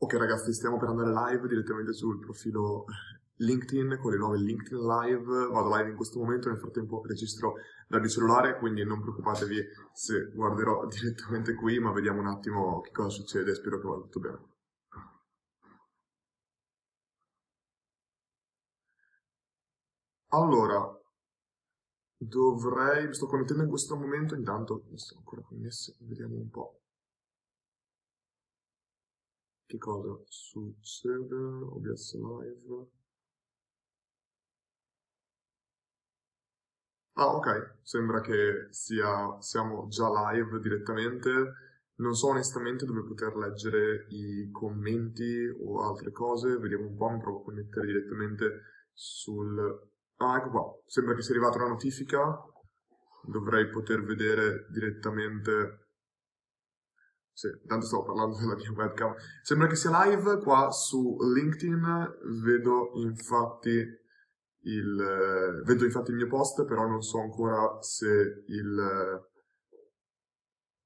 Ok ragazzi, stiamo per andare live direttamente sul profilo LinkedIn con le nuove LinkedIn Live. Vado live in questo momento, nel frattempo registro dal mio cellulare, quindi non preoccupatevi se guarderò direttamente qui, ma vediamo un attimo che cosa succede, spero che vada tutto bene. Allora, dovrei, mi sto connettendo in questo momento, intanto mi sto ancora connesso, vediamo un po' che cosa succede, OBS Live. Ah, ok, sembra che sia, siamo già live direttamente. Non so onestamente dove poter leggere i commenti o altre cose. Vediamo un po', mi provo a connettere direttamente sul... Ah, ecco qua. Sembra che sia arrivata una notifica. Dovrei poter vedere direttamente sì, tanto stavo parlando della mia webcam. Sembra che sia live. Qua su LinkedIn, vedo infatti il, vedo infatti il mio post, però non so ancora se il,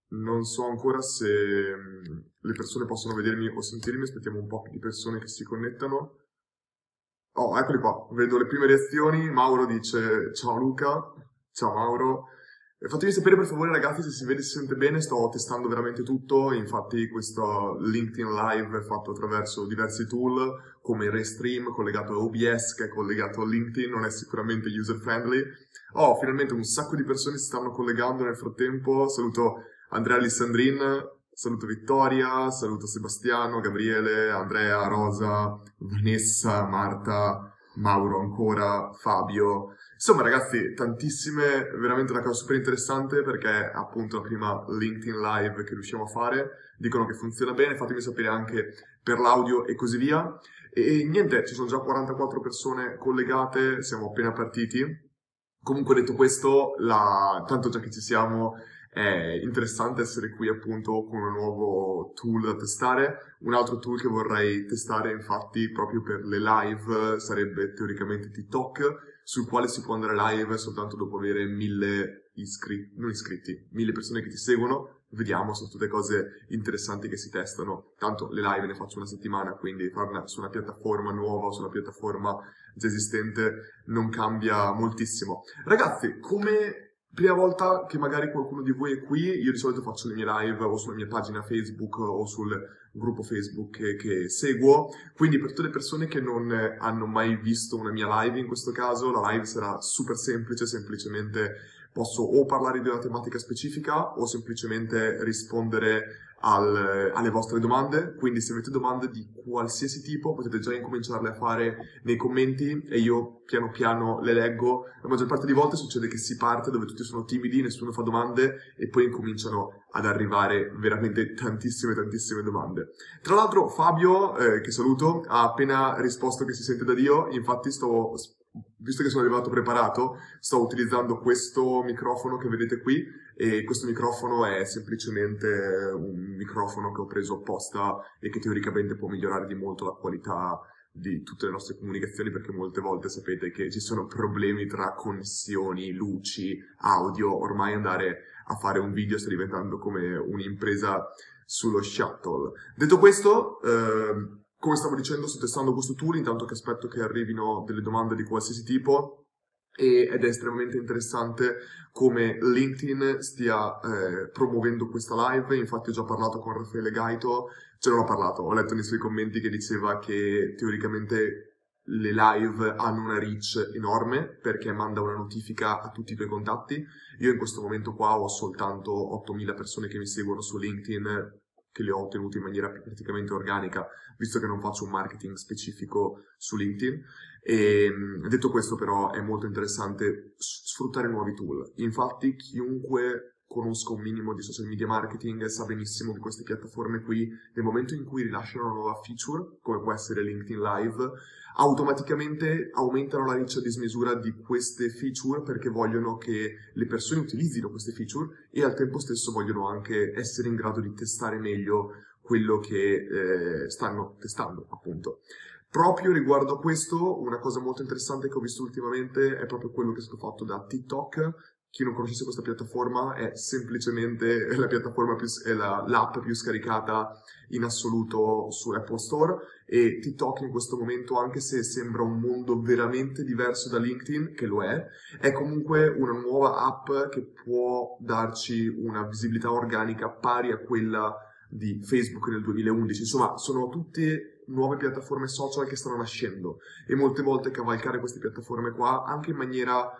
non so ancora se mm, le persone possono vedermi o sentirmi, aspettiamo un po' di persone che si connettano. Oh, eccoli qua, vedo le prime reazioni, Mauro dice ciao Luca, ciao Mauro, Fatemi sapere per favore ragazzi se si vede e si sente bene, sto testando veramente tutto, infatti questo LinkedIn Live è fatto attraverso diversi tool come Restream collegato a OBS che è collegato a LinkedIn, non è sicuramente user friendly. Oh, finalmente un sacco di persone si stanno collegando nel frattempo, saluto Andrea Alessandrin, saluto Vittoria, saluto Sebastiano, Gabriele, Andrea, Rosa, Vanessa, Marta, Mauro ancora, Fabio. Insomma, ragazzi, tantissime, veramente una cosa super interessante perché appunto la prima LinkedIn Live che riusciamo a fare. Dicono che funziona bene, fatemi sapere anche per l'audio e così via. E niente, ci sono già 44 persone collegate, siamo appena partiti. Comunque detto questo, la... tanto già che ci siamo, è interessante essere qui appunto con un nuovo tool da testare. Un altro tool che vorrei testare infatti proprio per le live sarebbe teoricamente TikTok, sul quale si può andare live soltanto dopo avere mille iscritti, non iscritti, mille persone che ti seguono. Vediamo, sono tutte cose interessanti che si testano. Tanto le live ne faccio una settimana, quindi farla su una piattaforma nuova su una piattaforma già esistente non cambia moltissimo. Ragazzi, come prima volta che magari qualcuno di voi è qui, io di solito faccio le mie live o sulla mia pagina Facebook o sul gruppo Facebook che, che, seguo, quindi per tutte le persone che non hanno mai visto una mia live in questo caso, la live sarà super semplice, semplicemente posso o parlare di una tematica specifica o semplicemente rispondere al, alle vostre domande, quindi se avete domande di qualsiasi tipo potete già incominciarle a fare nei commenti e io piano piano le leggo. La maggior parte di volte succede che si parte dove tutti sono timidi, nessuno fa domande e poi incominciano ad arrivare veramente tantissime tantissime domande. Tra l'altro Fabio, eh, che saluto, ha appena risposto che si sente da Dio, infatti sto visto che sono arrivato preparato, sto utilizzando questo microfono che vedete qui e questo microfono è semplicemente un microfono che ho preso apposta e che teoricamente può migliorare di molto la qualità di tutte le nostre comunicazioni perché molte volte sapete che ci sono problemi tra connessioni, luci, audio, ormai andare a fare un video sta diventando come un'impresa sullo shuttle. Detto questo, eh, come stavo dicendo, sto testando questo tool, intanto che aspetto che arrivino delle domande di qualsiasi tipo ed è estremamente interessante come LinkedIn stia eh, promuovendo questa live. Infatti ho già parlato con Raffaele Gaito, cioè non ho parlato, ho letto nei suoi commenti che diceva che teoricamente le live hanno una reach enorme perché manda una notifica a tutti i tuoi contatti. Io in questo momento qua ho soltanto 8000 persone che mi seguono su LinkedIn che le ho ottenute in maniera praticamente organica, visto che non faccio un marketing specifico su LinkedIn. E, ehm, detto questo, però, è molto interessante sfruttare nuovi tool. Infatti, chiunque conosca un minimo di social media marketing sa benissimo che queste piattaforme qui, nel momento in cui rilasciano una nuova feature, come può essere LinkedIn Live, automaticamente aumentano la riccia a dismisura di queste feature perché vogliono che le persone utilizzino queste feature e al tempo stesso vogliono anche essere in grado di testare meglio quello che eh, stanno testando, appunto. Proprio riguardo a questo, una cosa molto interessante che ho visto ultimamente è proprio quello che è stato fatto da TikTok, chi non conoscesse questa piattaforma è semplicemente la piattaforma più, è la, l'app più scaricata in assoluto su Apple Store e TikTok in questo momento, anche se sembra un mondo veramente diverso da LinkedIn, che lo è, è comunque una nuova app che può darci una visibilità organica pari a quella di Facebook nel 2011. Insomma, sono tutte nuove piattaforme social che stanno nascendo e molte volte cavalcare queste piattaforme qua anche in maniera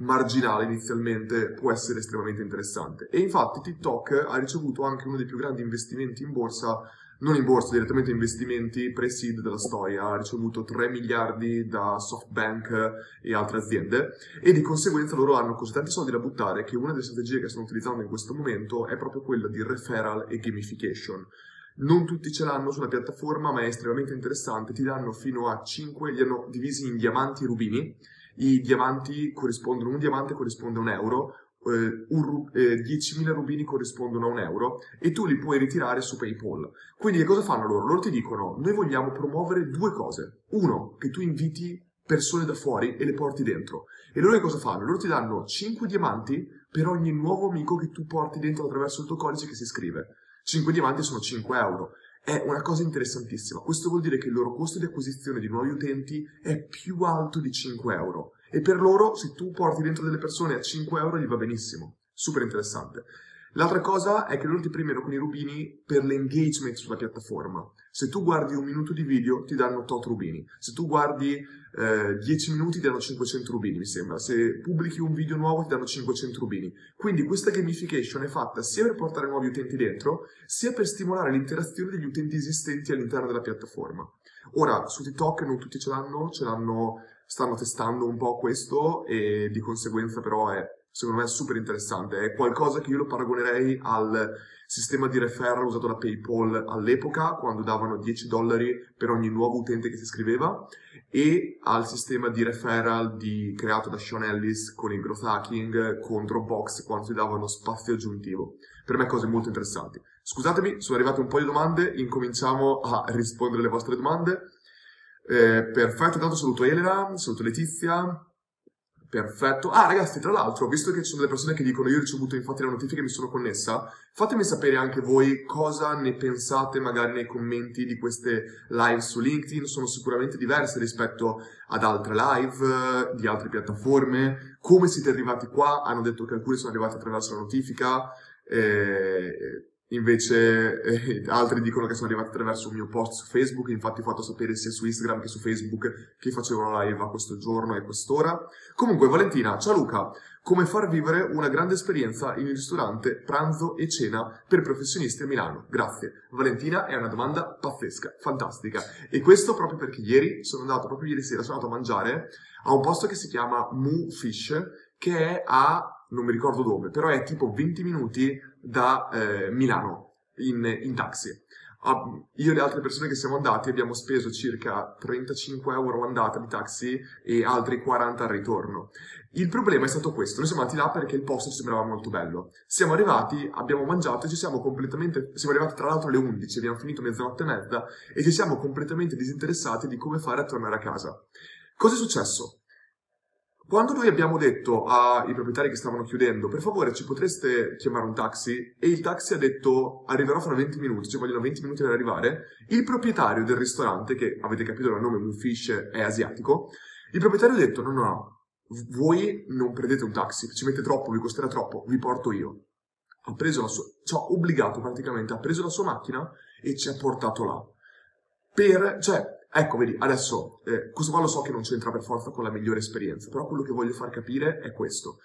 marginale inizialmente può essere estremamente interessante. E infatti TikTok ha ricevuto anche uno dei più grandi investimenti in borsa, non in borsa, direttamente investimenti pre-seed della storia, ha ricevuto 3 miliardi da SoftBank e altre aziende e di conseguenza loro hanno così tanti soldi da buttare che una delle strategie che stanno utilizzando in questo momento è proprio quella di referral e gamification. Non tutti ce l'hanno sulla piattaforma, ma è estremamente interessante. Ti danno fino a 5, li hanno divisi in diamanti e rubini i diamanti corrispondono, un diamante corrisponde a un euro, eh, un, eh, 10.000 rubini corrispondono a un euro e tu li puoi ritirare su PayPal. Quindi che cosa fanno loro? Loro ti dicono, noi vogliamo promuovere due cose. Uno, che tu inviti persone da fuori e le porti dentro. E loro che cosa fanno? Loro ti danno 5 diamanti per ogni nuovo amico che tu porti dentro attraverso il tuo codice che si iscrive. 5 diamanti sono 5 euro è una cosa interessantissima. Questo vuol dire che il loro costo di acquisizione di nuovi utenti è più alto di 5 euro. E per loro, se tu porti dentro delle persone a 5 euro, gli va benissimo. Super interessante. L'altra cosa è che loro ti premiano con i rubini per l'engagement sulla piattaforma. Se tu guardi un minuto di video ti danno tot rubini. Se tu guardi eh, 10 minuti ti danno 500 rubini, mi sembra. Se pubblichi un video nuovo ti danno 500 rubini. Quindi questa gamification è fatta sia per portare nuovi utenti dentro, sia per stimolare l'interazione degli utenti esistenti all'interno della piattaforma. Ora, su TikTok non tutti ce l'hanno, ce l'hanno, stanno testando un po' questo e di conseguenza però è secondo me è super interessante. È qualcosa che io lo paragonerei al sistema di referral usato da PayPal all'epoca, quando davano 10 dollari per ogni nuovo utente che si iscriveva, e al sistema di referral di, creato da Sean Ellis con il growth hacking, con Dropbox, quando ti davano spazio aggiuntivo. Per me cose molto interessanti. Scusatemi, sono arrivate un po' di domande, incominciamo a rispondere alle vostre domande. Eh, perfetto, intanto saluto Elena, saluto Letizia, Perfetto. Ah, ragazzi, tra l'altro, visto che ci sono delle persone che dicono io ho ricevuto infatti la notifica e mi sono connessa, fatemi sapere anche voi cosa ne pensate magari nei commenti di queste live su LinkedIn. Sono sicuramente diverse rispetto ad altre live di altre piattaforme. Come siete arrivati qua? Hanno detto che alcuni sono arrivati attraverso la notifica. Eh, Invece eh, altri dicono che sono arrivati attraverso un mio post su Facebook, infatti ho fatto sapere sia su Instagram che su Facebook che facevo una live a questo giorno e quest'ora. Comunque Valentina, ciao Luca, come far vivere una grande esperienza in un ristorante, pranzo e cena per professionisti a Milano? Grazie. Valentina è una domanda pazzesca, fantastica. E questo proprio perché ieri sono andato, proprio ieri sera sono andato a mangiare a un posto che si chiama Moo Fish, che è a non mi ricordo dove, però è tipo 20 minuti da eh, Milano in, in taxi. Uh, io e le altre persone che siamo andati abbiamo speso circa 35 euro andata di taxi e altri 40 al ritorno. Il problema è stato questo, noi siamo andati là perché il posto ci sembrava molto bello. Siamo arrivati, abbiamo mangiato e ci siamo completamente, siamo arrivati tra l'altro alle 11, abbiamo finito mezzanotte e mezza e ci siamo completamente disinteressati di come fare a tornare a casa. Cosa è successo? Quando noi abbiamo detto ai proprietari che stavano chiudendo, per favore ci potreste chiamare un taxi, e il taxi ha detto arriverò fra 20 minuti, ci vogliono 20 minuti per arrivare, il proprietario del ristorante, che avete capito dal nome Moonfish è asiatico, il proprietario ha detto no no no, voi non prendete un taxi, ci mette troppo, vi costerà troppo, vi porto io. Ha preso la sua, ci ha obbligato praticamente, ha preso la sua macchina e ci ha portato là. Per, cioè, Ecco, vedi, adesso, eh, questo qua lo so che non c'entra per forza con la migliore esperienza, però quello che voglio far capire è questo.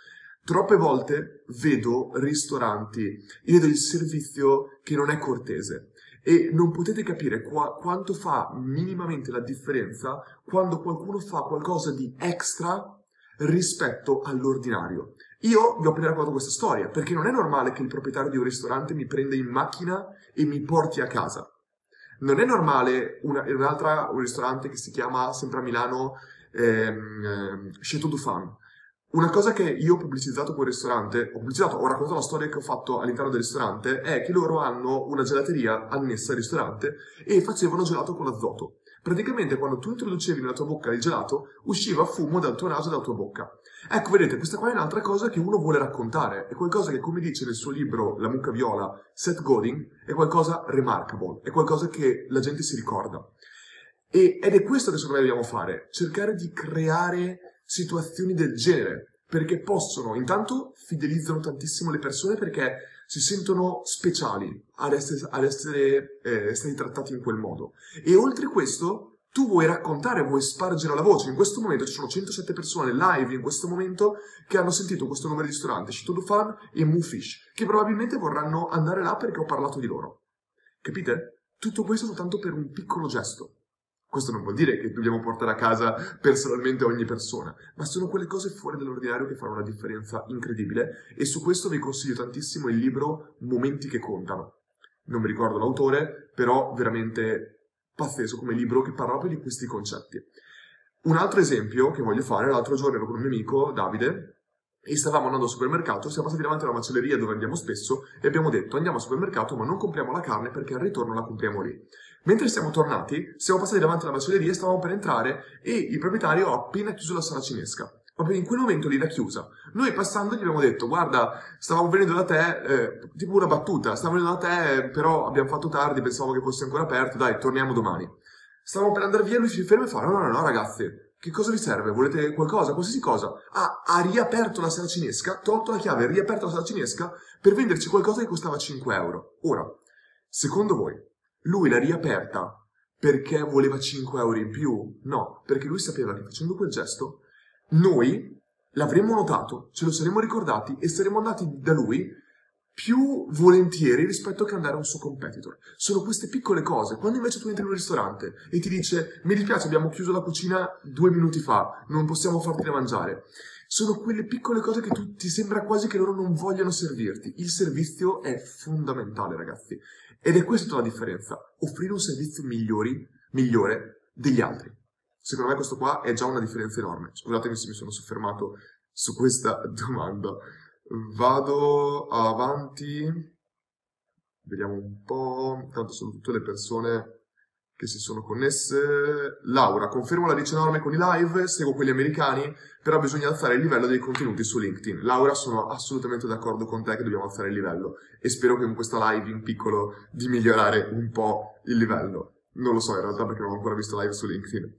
Troppe volte vedo ristoranti, io vedo il servizio che non è cortese e non potete capire qua, quanto fa minimamente la differenza quando qualcuno fa qualcosa di extra rispetto all'ordinario. Io vi ho appena raccontato questa storia perché non è normale che il proprietario di un ristorante mi prenda in macchina e mi porti a casa. Non è normale una, un'altra, un ristorante che si chiama sempre a Milano ehm, ehm, Chateau du. Una cosa che io ho pubblicizzato quel ristorante, ho pubblicizzato, ho raccontato la storia che ho fatto all'interno del ristorante, è che loro hanno una gelateria annessa al ristorante e facevano gelato con azoto. Praticamente quando tu introducevi nella tua bocca il gelato, usciva fumo dal tuo naso e dalla tua bocca. Ecco, vedete, questa qua è un'altra cosa che uno vuole raccontare. È qualcosa che, come dice nel suo libro La mucca viola, Seth Godin, è qualcosa remarkable, è qualcosa che la gente si ricorda. E, ed è questo che secondo me dobbiamo fare, cercare di creare situazioni del genere, perché possono, intanto fidelizzano tantissimo le persone perché si sentono speciali ad essere, ad essere eh, stati trattati in quel modo. E oltre questo, tu vuoi raccontare, vuoi spargere la voce. In questo momento ci sono 107 persone live in questo momento che hanno sentito questo nome di ristorante, Chateau du Fan e Moofish, che probabilmente vorranno andare là perché ho parlato di loro. Capite? Tutto questo soltanto per un piccolo gesto. Questo non vuol dire che dobbiamo portare a casa personalmente ogni persona, ma sono quelle cose fuori dall'ordinario che fanno una differenza incredibile e su questo vi consiglio tantissimo il libro Momenti che contano. Non mi ricordo l'autore, però veramente pazzesco come libro che parla proprio di questi concetti. Un altro esempio che voglio fare, l'altro giorno ero con un mio amico, Davide, e stavamo andando al supermercato, siamo passati davanti a una macelleria dove andiamo spesso e abbiamo detto andiamo al supermercato ma non compriamo la carne perché al ritorno la compriamo lì. Mentre siamo tornati, siamo passati davanti alla macelleria, stavamo per entrare e il proprietario ha appena chiuso la sala cinesca. Proprio in quel momento lì l'ha chiusa. Noi passando gli abbiamo detto, guarda, stavamo venendo da te, eh, tipo una battuta, stavamo venendo da te, però abbiamo fatto tardi, pensavo che fosse ancora aperto, dai, torniamo domani. Stavamo per andare via, lui si ferma e fa, no, no, no, ragazzi, che cosa vi serve? Volete qualcosa? Qualsiasi cosa? Ah, ha riaperto la sala cinesca, tolto la chiave, riaperto la sala cinesca per venderci qualcosa che costava 5 euro. Ora, secondo voi, lui l'ha riaperta perché voleva 5 euro in più? No, perché lui sapeva che facendo quel gesto, noi l'avremmo notato, ce lo saremmo ricordati e saremmo andati da lui più volentieri rispetto che andare a un suo competitor. Sono queste piccole cose. Quando invece tu entri in un ristorante e ti dice mi dispiace abbiamo chiuso la cucina due minuti fa, non possiamo farti da mangiare. Sono quelle piccole cose che tu, ti sembra quasi che loro non vogliano servirti. Il servizio è fondamentale ragazzi. Ed è questa la differenza. Offrire un servizio migliori, migliore degli altri. Secondo me questo qua è già una differenza enorme. Scusatemi se mi sono soffermato su questa domanda. Vado avanti, vediamo un po', tanto sono tutte le persone che si sono connesse. Laura, confermo la dice enorme con i live, seguo quelli americani, però bisogna alzare il livello dei contenuti su LinkedIn. Laura, sono assolutamente d'accordo con te che dobbiamo alzare il livello e spero che con questa live in piccolo di migliorare un po' il livello. Non lo so in realtà perché non ho ancora visto live su LinkedIn.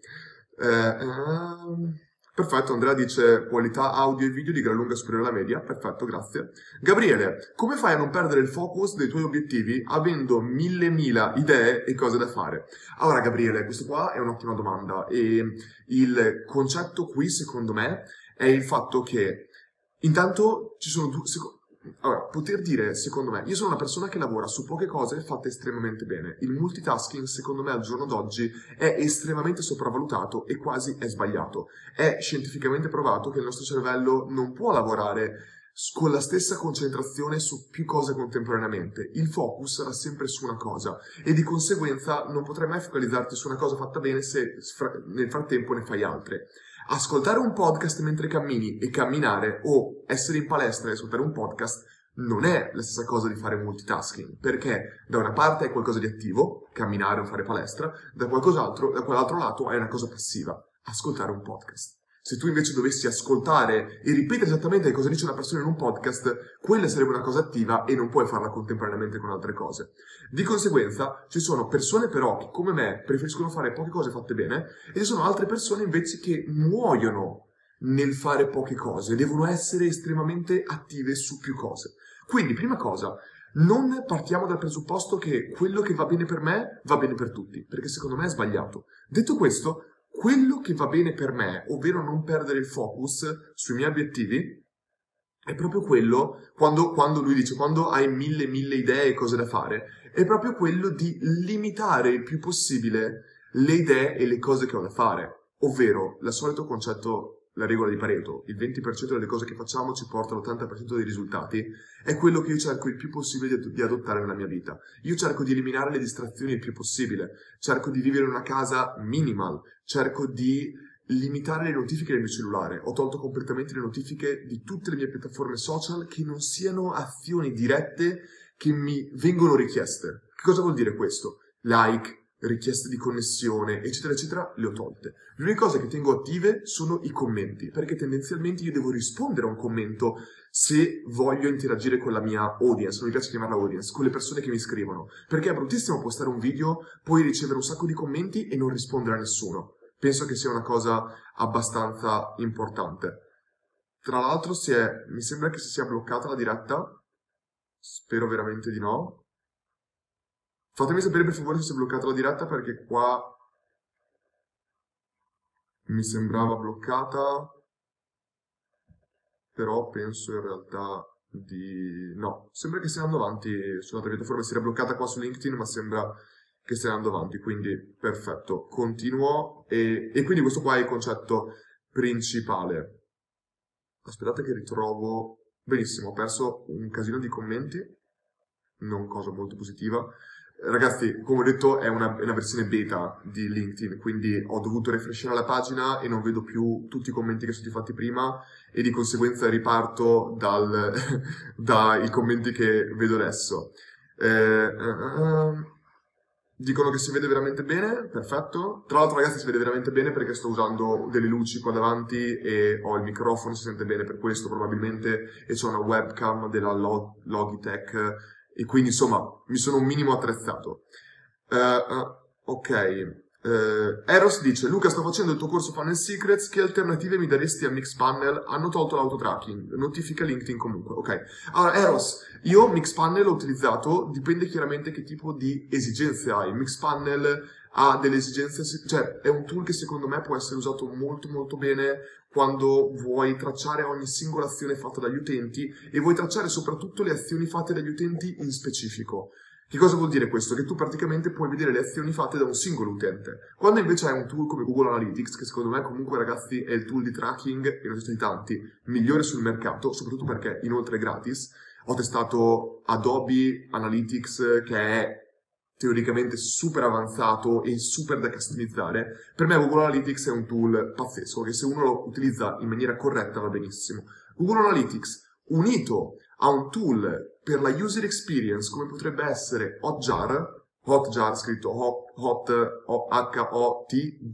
Eh, ehm... Perfetto, Andrea dice qualità audio e video di gran lunga superiore alla media. Perfetto, grazie. Gabriele, come fai a non perdere il focus dei tuoi obiettivi avendo mille mila idee e cose da fare? Allora, Gabriele, questo qua è un'ottima domanda e il concetto qui, secondo me, è il fatto che intanto ci sono due... Allora, poter dire, secondo me, io sono una persona che lavora su poche cose fatte estremamente bene. Il multitasking, secondo me, al giorno d'oggi è estremamente sopravvalutato e quasi è sbagliato. È scientificamente provato che il nostro cervello non può lavorare con la stessa concentrazione su più cose contemporaneamente. Il focus sarà sempre su una cosa e di conseguenza non potrai mai focalizzarti su una cosa fatta bene se nel frattempo ne fai altre ascoltare un podcast mentre cammini e camminare o essere in palestra e ascoltare un podcast non è la stessa cosa di fare multitasking, perché da una parte è qualcosa di attivo, camminare o fare palestra, da qualcos'altro, da quell'altro lato è una cosa passiva, ascoltare un podcast. Se tu invece dovessi ascoltare e ripetere esattamente cosa dice una persona in un podcast, quella sarebbe una cosa attiva e non puoi farla contemporaneamente con altre cose. Di conseguenza, ci sono persone però che come me preferiscono fare poche cose fatte bene e ci sono altre persone invece che muoiono nel fare poche cose, devono essere estremamente attive su più cose. Quindi, prima cosa, non partiamo dal presupposto che quello che va bene per me va bene per tutti, perché secondo me è sbagliato. Detto questo, quello che va bene per me, ovvero non perdere il focus sui miei obiettivi, è proprio quello, quando, quando, lui dice, quando hai mille, mille idee e cose da fare, è proprio quello di limitare il più possibile le idee e le cose che ho da fare. Ovvero, il solito concetto la regola di Pareto, il 20% delle cose che facciamo ci porta all'80% dei risultati, è quello che io cerco il più possibile di adottare nella mia vita. Io cerco di eliminare le distrazioni il più possibile, cerco di vivere in una casa minimal, cerco di limitare le notifiche del mio cellulare. Ho tolto completamente le notifiche di tutte le mie piattaforme social che non siano azioni dirette che mi vengono richieste. Che cosa vuol dire questo? Like, richieste di connessione, eccetera, eccetera, le ho tolte. Le uniche cose che tengo attive sono i commenti, perché tendenzialmente io devo rispondere a un commento se voglio interagire con la mia audience, non mi piace chiamarla audience, con le persone che mi scrivono, perché è bruttissimo postare un video, poi ricevere un sacco di commenti e non rispondere a nessuno. Penso che sia una cosa abbastanza importante. Tra l'altro si è, mi sembra che si sia bloccata la diretta, spero veramente di no, Fatemi sapere per favore se si è bloccata la diretta perché qua mi sembrava bloccata, però penso in realtà di... no, sembra che stia andando avanti su un'altra piattaforma, si era bloccata qua su LinkedIn ma sembra che stia andando avanti, quindi perfetto, continuo e, e quindi questo qua è il concetto principale. Aspettate che ritrovo... Benissimo, ho perso un casino di commenti, non cosa molto positiva. Ragazzi, come ho detto, è una, è una, versione beta di LinkedIn, quindi ho dovuto refreshare la pagina e non vedo più tutti i commenti che sono stati fatti prima e di conseguenza riparto dal, dai commenti che vedo adesso. Eh, uh, dicono che si vede veramente bene, perfetto. Tra l'altro, ragazzi, si vede veramente bene perché sto usando delle luci qua davanti e ho il microfono, si sente bene per questo probabilmente, e c'è una webcam della Logitech e quindi insomma mi sono un minimo attrezzato. Uh, ok. Uh, Eros dice: Luca, sto facendo il tuo corso Funnel Secrets. Che alternative mi daresti a Mixpanel? Hanno tolto l'autotracking. Notifica LinkedIn comunque. Ok. Allora, Eros, io Mixpanel l'ho utilizzato. Dipende chiaramente che tipo di esigenze hai. Mixpanel ha delle esigenze, cioè è un tool che secondo me può essere usato molto molto bene quando vuoi tracciare ogni singola azione fatta dagli utenti e vuoi tracciare soprattutto le azioni fatte dagli utenti in specifico. Che cosa vuol dire questo? Che tu praticamente puoi vedere le azioni fatte da un singolo utente. Quando invece hai un tool come Google Analytics, che secondo me comunque ragazzi è il tool di tracking, ne ho testati tanti, migliore sul mercato, soprattutto perché inoltre è gratis, ho testato Adobe Analytics che è teoricamente super avanzato e super da customizzare, per me Google Analytics è un tool pazzesco che se uno lo utilizza in maniera corretta va benissimo. Google Analytics unito a un tool per la user experience come potrebbe essere Hotjar, Hotjar scritto Hot, Hot H-O-T-J-A-R,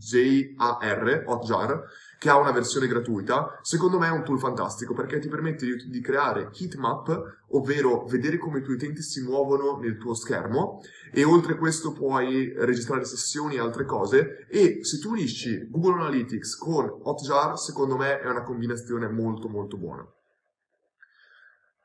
Hotjar, che ha una versione gratuita, secondo me è un tool fantastico perché ti permette di, di creare heatmap, ovvero vedere come i tuoi utenti si muovono nel tuo schermo e oltre questo puoi registrare sessioni e altre cose e se tu unisci Google Analytics con Hotjar, secondo me è una combinazione molto molto buona.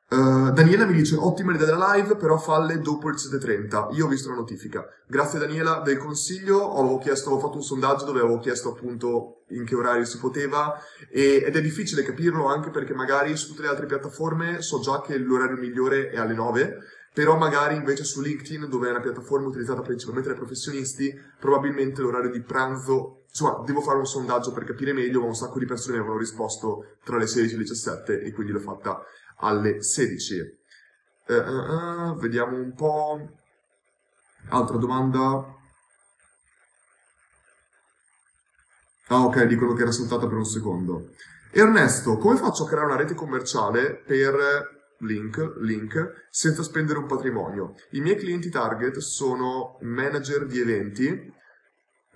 Uh, Daniela mi dice ottima l'idea della live, però falle dopo il 7.30. Io ho visto la notifica. Grazie Daniela del consiglio. Avevo chiesto, ho fatto un sondaggio dove avevo chiesto appunto in che orario si poteva e, ed è difficile capirlo anche perché magari su tutte le altre piattaforme so già che l'orario migliore è alle 9, però magari invece su LinkedIn, dove è una piattaforma utilizzata principalmente dai professionisti, probabilmente l'orario di pranzo insomma, devo fare un sondaggio per capire meglio, ma un sacco di persone mi avevano risposto tra le 16 e le 17 e quindi l'ho fatta alle 16. Uh, uh, uh, vediamo un po'. Altra domanda. Ah, ok, dicono che era saltata per un secondo. Ernesto, come faccio a creare una rete commerciale per link, link senza spendere un patrimonio? I miei clienti target sono manager di eventi.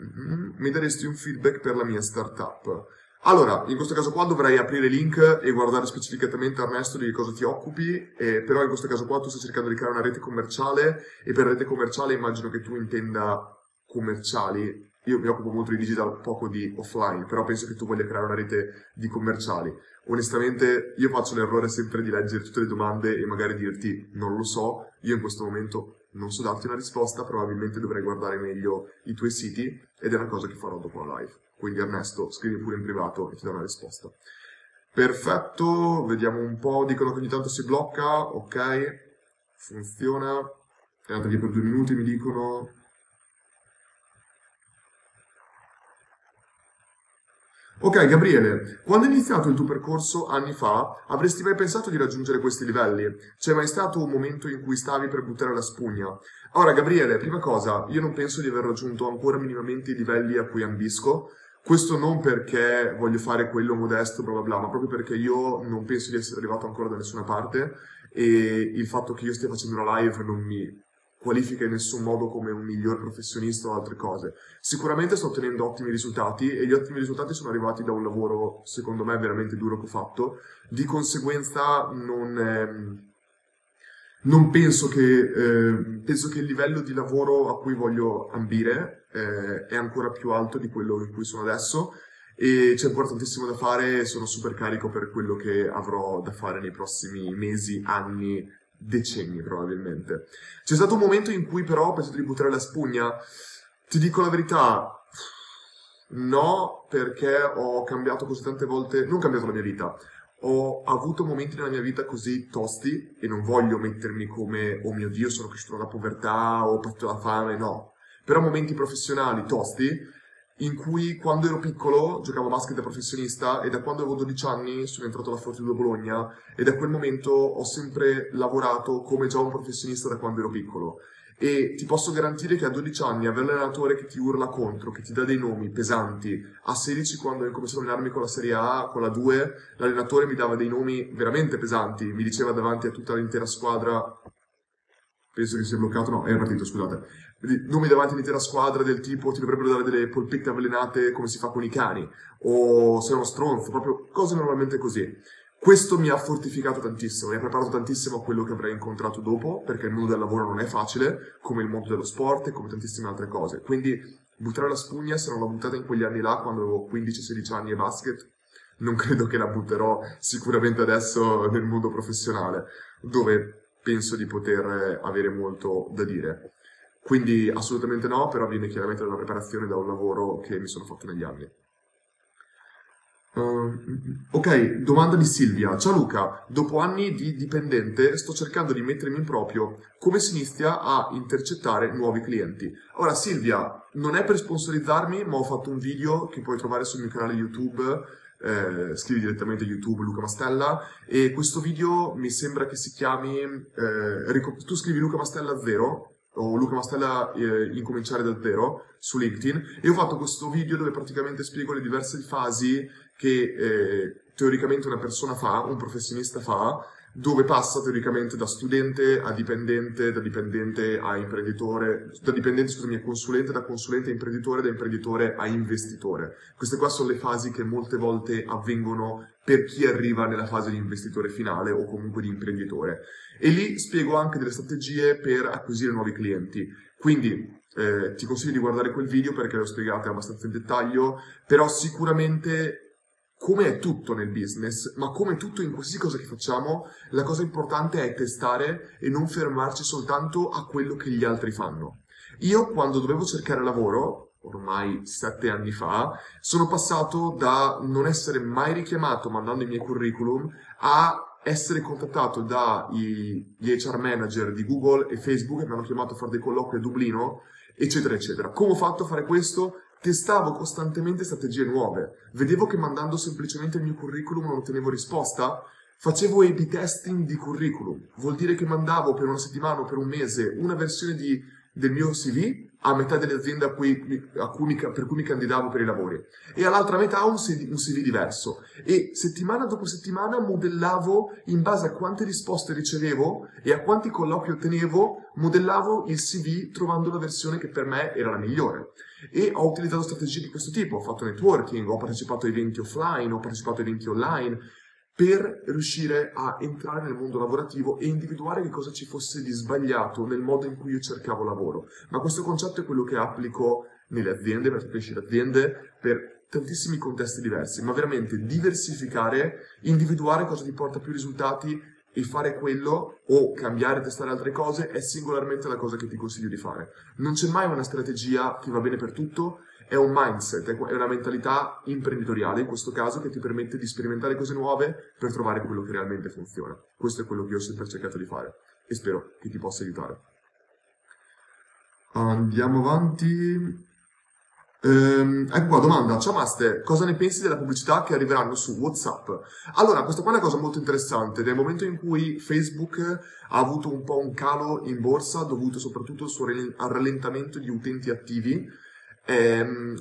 Mm-hmm. Mi daresti un feedback per la mia startup? Allora, in questo caso qua dovrei aprire link e guardare specificatamente Ernesto di cosa ti occupi, eh, però in questo caso qua tu stai cercando di creare una rete commerciale e per rete commerciale immagino che tu intenda commerciali. Io mi occupo molto di digital, poco di offline, però penso che tu voglia creare una rete di commerciali. Onestamente io faccio l'errore sempre di leggere tutte le domande e magari dirti non lo so, io in questo momento non so darti una risposta, probabilmente dovrei guardare meglio i tuoi siti ed è una cosa che farò dopo la live. Quindi Ernesto, scrivi pure in privato e ti do una risposta. Perfetto, vediamo un po', dicono che ogni tanto si blocca, ok, funziona, è andata via per due minuti mi dicono. Ok, Gabriele, quando hai iniziato il tuo percorso anni fa, avresti mai pensato di raggiungere questi livelli? C'è mai stato un momento in cui stavi per buttare la spugna? Ora, Gabriele, prima cosa, io non penso di aver raggiunto ancora minimamente i livelli a cui ambisco, questo non perché voglio fare quello modesto, bla bla bla, ma proprio perché io non penso di essere arrivato ancora da nessuna parte e il fatto che io stia facendo una live non mi qualifica in nessun modo come un miglior professionista o altre cose. Sicuramente sto ottenendo ottimi risultati e gli ottimi risultati sono arrivati da un lavoro, secondo me, veramente duro che ho fatto. Di conseguenza non... Ehm, non penso che, eh, penso che il livello di lavoro a cui voglio ambire eh, è ancora più alto di quello in cui sono adesso e c'è ancora tantissimo da fare e sono super carico per quello che avrò da fare nei prossimi mesi, anni, decenni probabilmente. C'è stato un momento in cui però ho pensato di buttare la spugna. Ti dico la verità, no, perché ho cambiato così tante volte, non cambiato la mia vita, ho avuto momenti nella mia vita così tosti e non voglio mettermi come, oh mio Dio, sono cresciuto nella povertà o ho patito la fame, no. Però momenti professionali tosti in cui quando ero piccolo giocavo a basket da professionista e da quando avevo 12 anni sono entrato alla Fortitudo Bologna e da quel momento ho sempre lavorato come già un professionista da quando ero piccolo. E ti posso garantire che a 12 anni avere l'allenatore che ti urla contro, che ti dà dei nomi pesanti, a 16 quando ho cominciato a allenarmi con la Serie A, con la 2, l'allenatore mi dava dei nomi veramente pesanti, mi diceva davanti a tutta l'intera squadra, penso che sia bloccato, no, è partito, scusate, nomi davanti all'intera squadra del tipo ti dovrebbero dare delle polpette avvelenate come si fa con i cani, o sei uno stronzo, proprio cose normalmente così. Questo mi ha fortificato tantissimo, mi ha preparato tantissimo a quello che avrei incontrato dopo, perché il mondo del lavoro non è facile, come il mondo dello sport e come tantissime altre cose. Quindi buttare la spugna, se non l'ho buttata in quegli anni là, quando avevo 15-16 anni e basket, non credo che la butterò sicuramente adesso nel mondo professionale, dove penso di poter avere molto da dire. Quindi assolutamente no, però viene chiaramente dalla preparazione da un lavoro che mi sono fatto negli anni. Uh, ok, domanda di Silvia. Ciao Luca, dopo anni di dipendente sto cercando di mettermi in proprio come si inizia a intercettare nuovi clienti. Ora Silvia, non è per sponsorizzarmi, ma ho fatto un video che puoi trovare sul mio canale YouTube, eh, scrivi direttamente YouTube Luca Mastella e questo video mi sembra che si chiami, eh, tu scrivi Luca Mastella 0 o Luca Mastella eh, incominciare da zero su LinkedIn e ho fatto questo video dove praticamente spiego le diverse fasi che eh, teoricamente una persona fa, un professionista fa, dove passa teoricamente da studente a dipendente, da dipendente a imprenditore, da dipendente, scusami, a consulente, da consulente a imprenditore, da imprenditore a investitore. Queste qua sono le fasi che molte volte avvengono per chi arriva nella fase di investitore finale o comunque di imprenditore. E lì spiego anche delle strategie per acquisire nuovi clienti. Quindi eh, ti consiglio di guardare quel video perché l'ho spiegato abbastanza in dettaglio, però sicuramente come è tutto nel business, ma come tutto in qualsiasi cosa che facciamo, la cosa importante è testare e non fermarci soltanto a quello che gli altri fanno. Io quando dovevo cercare lavoro, ormai sette anni fa, sono passato da non essere mai richiamato mandando i miei curriculum a essere contattato dagli HR manager di Google e Facebook che mi hanno chiamato a fare dei colloqui a Dublino, eccetera, eccetera. Come ho fatto a fare questo? Testavo costantemente strategie nuove. Vedevo che mandando semplicemente il mio curriculum non ottenevo risposta. Facevo A-B testing di curriculum. Vuol dire che mandavo per una settimana o per un mese una versione di, del mio CV a metà delle aziende a cui, a cui mi, per cui mi candidavo per i lavori. E all'altra metà un CV, un CV diverso. E settimana dopo settimana modellavo in base a quante risposte ricevevo e a quanti colloqui ottenevo modellavo il CV trovando la versione che per me era la migliore. E ho utilizzato strategie di questo tipo, ho fatto networking, ho partecipato a eventi offline, ho partecipato a eventi online per riuscire a entrare nel mondo lavorativo e individuare che cosa ci fosse di sbagliato nel modo in cui io cercavo lavoro. Ma questo concetto è quello che applico nelle aziende, per crescere aziende, per tantissimi contesti diversi, ma veramente diversificare, individuare cosa ti porta più risultati e fare quello o cambiare, testare altre cose è singolarmente la cosa che ti consiglio di fare. Non c'è mai una strategia che va bene per tutto, è un mindset, è una mentalità imprenditoriale in questo caso che ti permette di sperimentare cose nuove per trovare quello che realmente funziona. Questo è quello che io ho sempre cercato di fare e spero che ti possa aiutare. Andiamo avanti. Ehm, ecco qua, domanda. Ciao Master, cosa ne pensi della pubblicità che arriveranno su WhatsApp? Allora, questa qua è una cosa molto interessante. Nel momento in cui Facebook ha avuto un po' un calo in borsa, dovuto soprattutto al rallentamento di utenti attivi, ehm,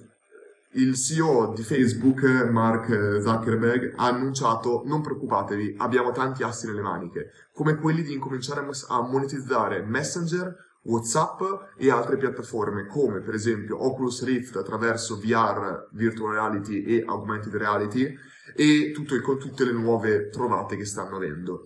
il CEO di Facebook, Mark Zuckerberg, ha annunciato non preoccupatevi, abbiamo tanti assi nelle maniche, come quelli di incominciare a monetizzare Messenger WhatsApp e altre piattaforme come per esempio Oculus Rift attraverso VR, Virtual Reality e Augmented Reality e tutto, con tutte le nuove trovate che stanno avendo.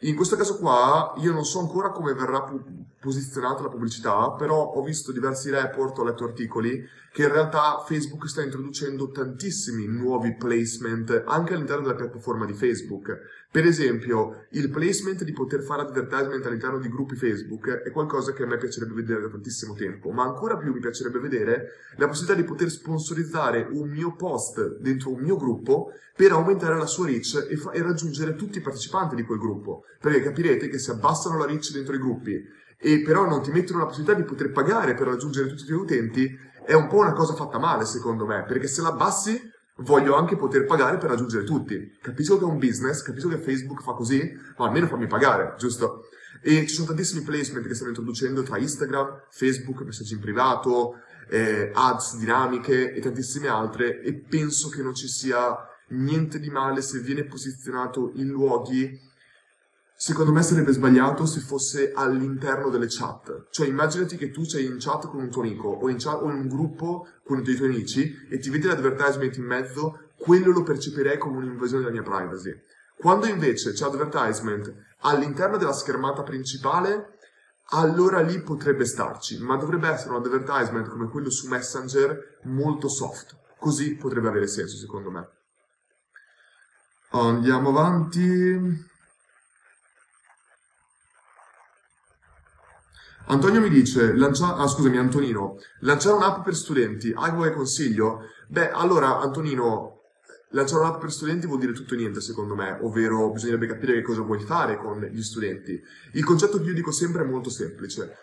In questo caso qua io non so ancora come verrà pu- posizionata la pubblicità, però ho visto diversi report, ho letto articoli che in realtà Facebook sta introducendo tantissimi nuovi placement anche all'interno della piattaforma di Facebook. Per esempio, il placement di poter fare advertisement all'interno di gruppi Facebook è qualcosa che a me piacerebbe vedere da tantissimo tempo, ma ancora più mi piacerebbe vedere la possibilità di poter sponsorizzare un mio post dentro un mio gruppo per aumentare la sua reach e, fa- e raggiungere tutti i partecipanti di quel gruppo. Perché capirete che se abbassano la reach dentro i gruppi e però non ti mettono la possibilità di poter pagare per raggiungere tutti i tuoi utenti, è un po' una cosa fatta male secondo me, perché se la abbassi voglio anche poter pagare per raggiungere tutti. Capisco che è un business, capisco che Facebook fa così, ma almeno fammi pagare, giusto? E ci sono tantissimi placement che stanno introducendo tra Instagram, Facebook, messaggi in privato, eh, ads dinamiche e tantissime altre e penso che non ci sia niente di male se viene posizionato in luoghi Secondo me sarebbe sbagliato se fosse all'interno delle chat. Cioè immaginati che tu sei in chat con un tuo amico o in, chat, o in un gruppo con i tuoi amici e ti vedi l'advertisement in mezzo, quello lo percepirei come un'invasione della mia privacy. Quando invece c'è advertisement all'interno della schermata principale, allora lì potrebbe starci, ma dovrebbe essere un advertisement come quello su Messenger molto soft. Così potrebbe avere senso secondo me. Andiamo avanti. Antonio mi dice, lancia... ah scusami Antonino, lanciare un'app per studenti, hai qualche consiglio? Beh, allora Antonino, lanciare un'app per studenti vuol dire tutto e niente secondo me, ovvero bisognerebbe capire che cosa vuoi fare con gli studenti. Il concetto che io dico sempre è molto semplice.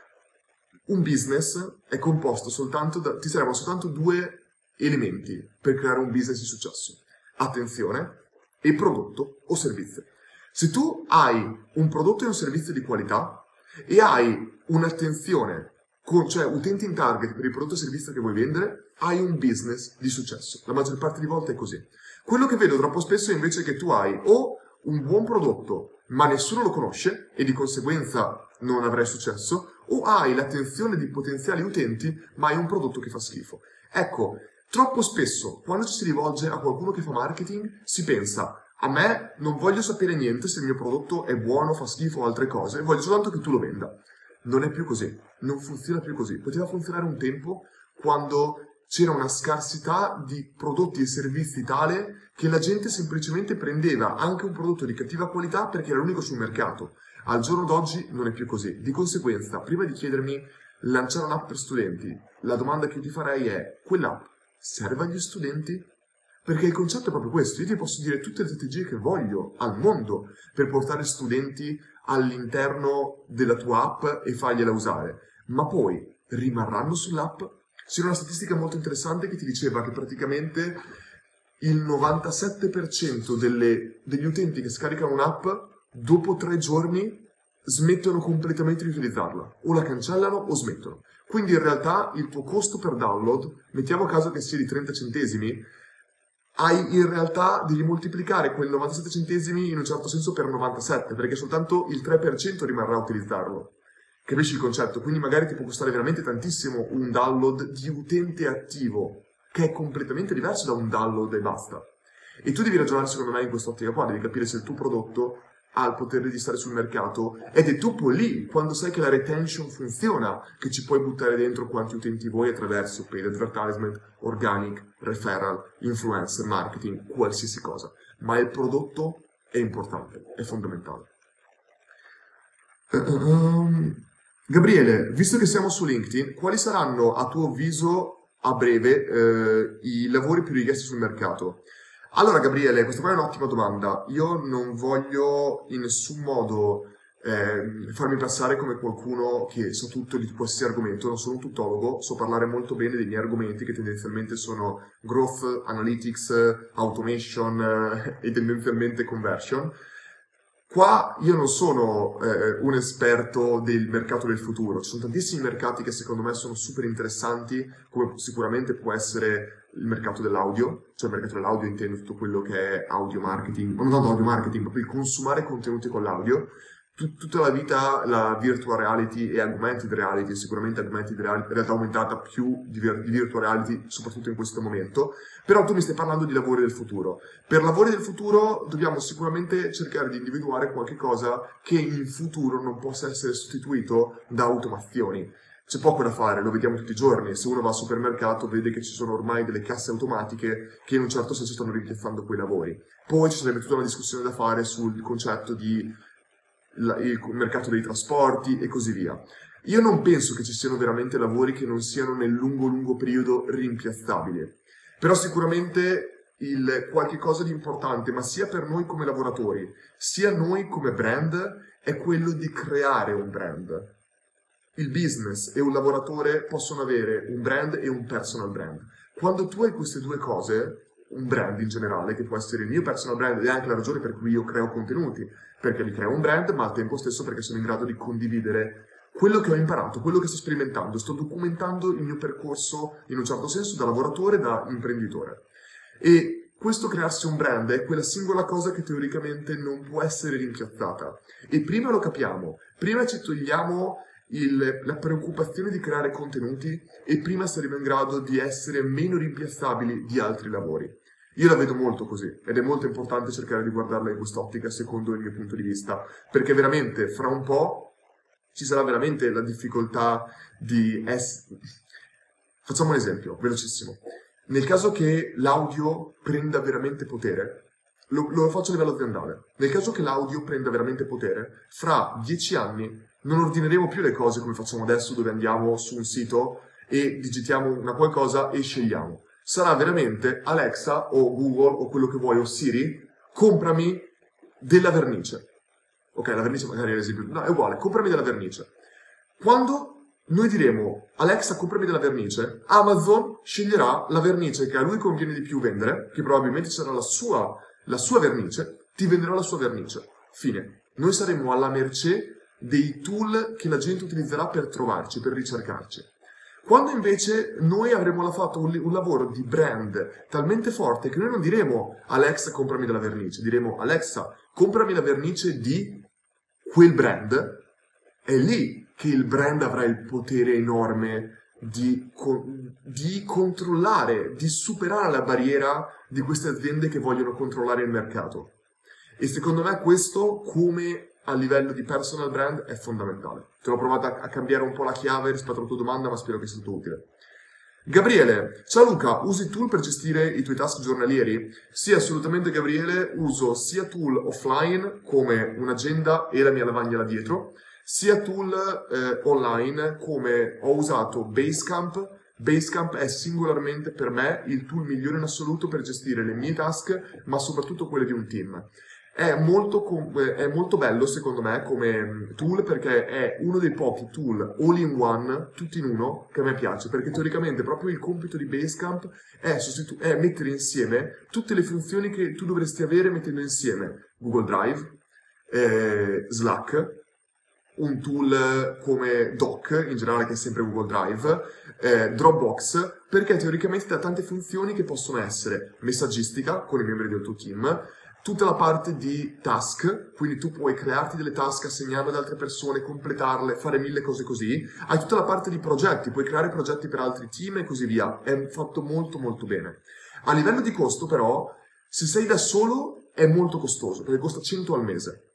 Un business è composto soltanto da... ti servono soltanto due elementi per creare un business di successo. Attenzione e prodotto o servizio. Se tu hai un prodotto e un servizio di qualità, e hai un'attenzione, con, cioè utenti in target per il prodotto o servizio che vuoi vendere, hai un business di successo. La maggior parte di volte è così. Quello che vedo troppo spesso è invece che tu hai o un buon prodotto, ma nessuno lo conosce e di conseguenza non avrai successo, o hai l'attenzione di potenziali utenti, ma hai un prodotto che fa schifo. Ecco, troppo spesso quando ci si rivolge a qualcuno che fa marketing si pensa a me non voglio sapere niente se il mio prodotto è buono, fa schifo o altre cose, voglio soltanto che tu lo venda. Non è più così, non funziona più così. Poteva funzionare un tempo quando c'era una scarsità di prodotti e servizi tale che la gente semplicemente prendeva anche un prodotto di cattiva qualità perché era l'unico sul mercato. Al giorno d'oggi non è più così. Di conseguenza, prima di chiedermi lanciare un'app per studenti, la domanda che ti farei è: quell'app serve agli studenti? Perché il concetto è proprio questo, io ti posso dire tutte le strategie che voglio al mondo per portare studenti all'interno della tua app e fargliela usare, ma poi rimarranno sull'app? C'era una statistica molto interessante che ti diceva che praticamente il 97% delle, degli utenti che scaricano un'app dopo tre giorni smettono completamente di utilizzarla, o la cancellano o smettono. Quindi in realtà il tuo costo per download, mettiamo a caso che sia di 30 centesimi, hai in realtà devi moltiplicare quel 97 centesimi in un certo senso per 97, perché soltanto il 3% rimarrà a utilizzarlo. Capisci il concetto? Quindi magari ti può costare veramente tantissimo un download di utente attivo, che è completamente diverso da un download e basta. E tu devi ragionare secondo me in quest'ottica qua, devi capire se il tuo prodotto ha il potere di stare sul mercato ed è dopo lì, quando sai che la retention funziona, che ci puoi buttare dentro quanti utenti vuoi attraverso paid advertisement, organic, referral, influencer, marketing, qualsiasi cosa. Ma il prodotto è importante, è fondamentale. Uh, Gabriele, visto che siamo su LinkedIn, quali saranno a tuo avviso a breve uh, i lavori più richiesti sul mercato? Allora, Gabriele, questa qua è un'ottima domanda. Io non voglio in nessun modo eh, farmi passare come qualcuno che sa tutto di qualsiasi argomento. Non sono un tutologo, so parlare molto bene dei miei argomenti che tendenzialmente sono growth, analytics, automation eh, e tendenzialmente conversion. Qua io non sono eh, un esperto del mercato del futuro, ci sono tantissimi mercati che secondo me sono super interessanti, come sicuramente può essere il mercato dell'audio, cioè il mercato dell'audio intendo tutto quello che è audio marketing, ma non tanto audio marketing, proprio il consumare contenuti con l'audio, tut- tutta la vita la virtual reality e augmented reality, sicuramente augmented reality, realtà aumentata più di, vir- di virtual reality, soprattutto in questo momento, però tu mi stai parlando di lavori del futuro. Per lavori del futuro dobbiamo sicuramente cercare di individuare qualche cosa che in futuro non possa essere sostituito da automazioni. C'è poco da fare, lo vediamo tutti i giorni. Se uno va al supermercato vede che ci sono ormai delle casse automatiche che in un certo senso stanno rimpiazzando quei lavori. Poi ci sarebbe tutta una discussione da fare sul concetto di la- il mercato dei trasporti e così via. Io non penso che ci siano veramente lavori che non siano nel lungo lungo periodo rimpiazzabili, però sicuramente il qualche cosa di importante, ma sia per noi come lavoratori, sia noi come brand, è quello di creare un brand. Il business e un lavoratore possono avere un brand e un personal brand. Quando tu hai queste due cose, un brand in generale, che può essere il mio personal brand ed è anche la ragione per cui io creo contenuti, perché mi creo un brand, ma al tempo stesso perché sono in grado di condividere quello che ho imparato, quello che sto sperimentando, sto documentando il mio percorso in un certo senso da lavoratore, da imprenditore. E questo crearsi un brand è quella singola cosa che teoricamente non può essere rimpiazzata. E prima lo capiamo, prima ci togliamo il- la preoccupazione di creare contenuti e prima saremo in grado di essere meno rimpiazzabili di altri lavori. Io la vedo molto così ed è molto importante cercare di guardarla in quest'ottica secondo il mio punto di vista, perché veramente fra un po' ci sarà veramente la difficoltà di essere... Facciamo un esempio, velocissimo. Nel caso che l'audio prenda veramente potere, lo, lo faccio a livello aziendale, nel caso che l'audio prenda veramente potere, fra dieci anni non ordineremo più le cose come facciamo adesso dove andiamo su un sito e digitiamo una qualcosa e scegliamo. Sarà veramente Alexa o Google o quello che vuoi o Siri, comprami della vernice. Ok, la vernice magari è l'esempio. No, è uguale, comprami della vernice. Quando noi diremo Alexa comprami della vernice, Amazon sceglierà la vernice che a lui conviene di più vendere, che probabilmente sarà la sua, la sua vernice, ti venderà la sua vernice. Fine. Noi saremo alla mercé dei tool che la gente utilizzerà per trovarci, per ricercarci. Quando invece noi avremo fatto un, un lavoro di brand talmente forte che noi non diremo Alexa comprami della vernice, diremo Alexa comprami la vernice di quel brand, è lì che il brand avrà il potere enorme di, di controllare, di superare la barriera di queste aziende che vogliono controllare il mercato. E secondo me questo, come a livello di personal brand, è fondamentale. Te l'ho provato a, a cambiare un po' la chiave rispetto alla tua domanda, ma spero che sia stato utile. Gabriele, ciao Luca, usi tool per gestire i tuoi task giornalieri? Sì, assolutamente Gabriele, uso sia tool offline come un'agenda e la mia lavagna là dietro, sia tool eh, online come ho usato Basecamp. Basecamp è singolarmente per me il tool migliore in assoluto per gestire le mie task, ma soprattutto quelle di un team. È molto, com- è molto bello secondo me come mm, tool perché è uno dei pochi tool all in one, tutti in uno, che a me piace perché teoricamente proprio il compito di Basecamp è, sostitu- è mettere insieme tutte le funzioni che tu dovresti avere mettendo insieme Google Drive, eh, Slack, un tool come Doc, in generale che è sempre Google Drive, eh, Dropbox, perché teoricamente ha tante funzioni che possono essere messaggistica con i membri del tuo team, tutta la parte di task, quindi tu puoi crearti delle task assegnarle ad altre persone, completarle, fare mille cose così. Hai tutta la parte di progetti, puoi creare progetti per altri team e così via. È fatto molto molto bene. A livello di costo però, se sei da solo è molto costoso, perché costa 100 al mese.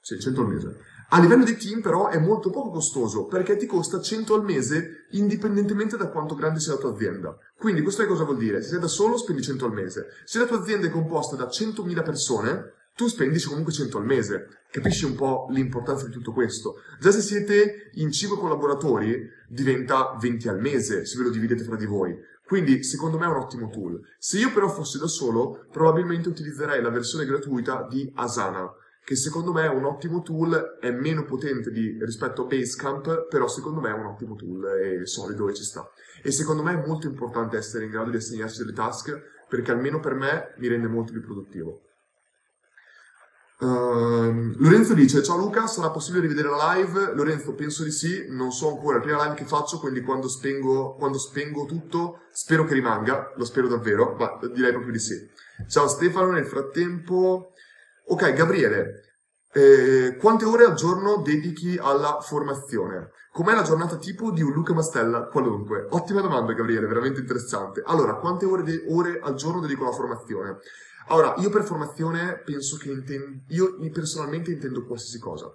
Sì, 100 al mese. A livello di team però è molto poco costoso perché ti costa 100 al mese indipendentemente da quanto grande sia la tua azienda. Quindi questo cosa vuol dire? Se sei da solo spendi 100 al mese. Se la tua azienda è composta da 100.000 persone, tu spendi comunque 100 al mese. Capisci un po' l'importanza di tutto questo? Già se siete in 5 collaboratori diventa 20 al mese se ve lo dividete fra di voi. Quindi secondo me è un ottimo tool. Se io però fossi da solo, probabilmente utilizzerei la versione gratuita di Asana che secondo me è un ottimo tool, è meno potente di, rispetto a Basecamp, però secondo me è un ottimo tool, è solido e ci sta. E secondo me è molto importante essere in grado di assegnarsi delle task, perché almeno per me mi rende molto più produttivo. Uh, Lorenzo dice: Ciao Luca, sarà possibile rivedere la live? Lorenzo, penso di sì, non so ancora, è la prima live che faccio, quindi quando spengo, quando spengo tutto, spero che rimanga, lo spero davvero, ma direi proprio di sì. Ciao Stefano, nel frattempo. Ok, Gabriele, Eh, quante ore al giorno dedichi alla formazione? Com'è la giornata tipo di un Luca Mastella qualunque? Ottima domanda, Gabriele, veramente interessante. Allora, quante ore, de- ore al giorno dedico alla formazione? Allora, io per formazione penso che intendo, io personalmente intendo qualsiasi cosa.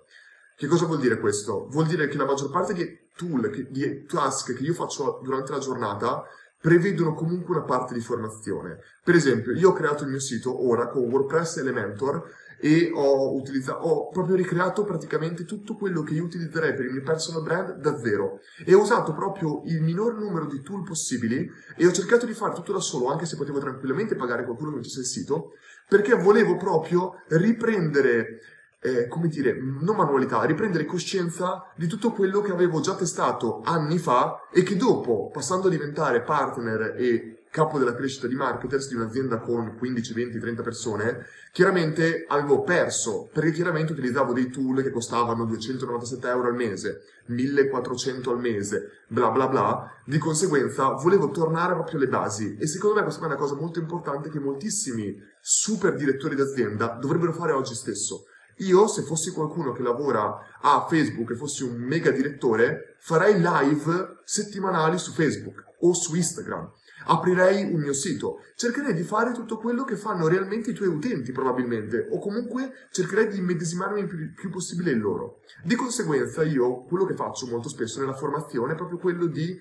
Che cosa vuol dire questo? Vuol dire che la maggior parte di tool, che, di task che io faccio durante la giornata prevedono comunque una parte di formazione. Per esempio, io ho creato il mio sito ora con WordPress Elementor e ho, ho proprio ricreato praticamente tutto quello che io utilizzerei per il mio personal brand da zero. E ho usato proprio il minor numero di tool possibili e ho cercato di fare tutto da solo anche se potevo tranquillamente pagare qualcuno che facesse il sito perché volevo proprio riprendere eh, come dire, non manualità, riprendere coscienza di tutto quello che avevo già testato anni fa e che dopo, passando a diventare partner e capo della crescita di marketers di un'azienda con 15, 20, 30 persone, chiaramente avevo perso, perché chiaramente utilizzavo dei tool che costavano 297 euro al mese, 1400 al mese, bla bla bla, di conseguenza volevo tornare proprio alle basi. E secondo me questa è una cosa molto importante che moltissimi super direttori d'azienda dovrebbero fare oggi stesso. Io, se fossi qualcuno che lavora a Facebook e fossi un mega direttore, farei live settimanali su Facebook o su Instagram aprirei un mio sito, cercherei di fare tutto quello che fanno realmente i tuoi utenti probabilmente, o comunque cercherei di immedesimarmi il più, possibile in loro. Di conseguenza io quello che faccio molto spesso nella formazione è proprio quello di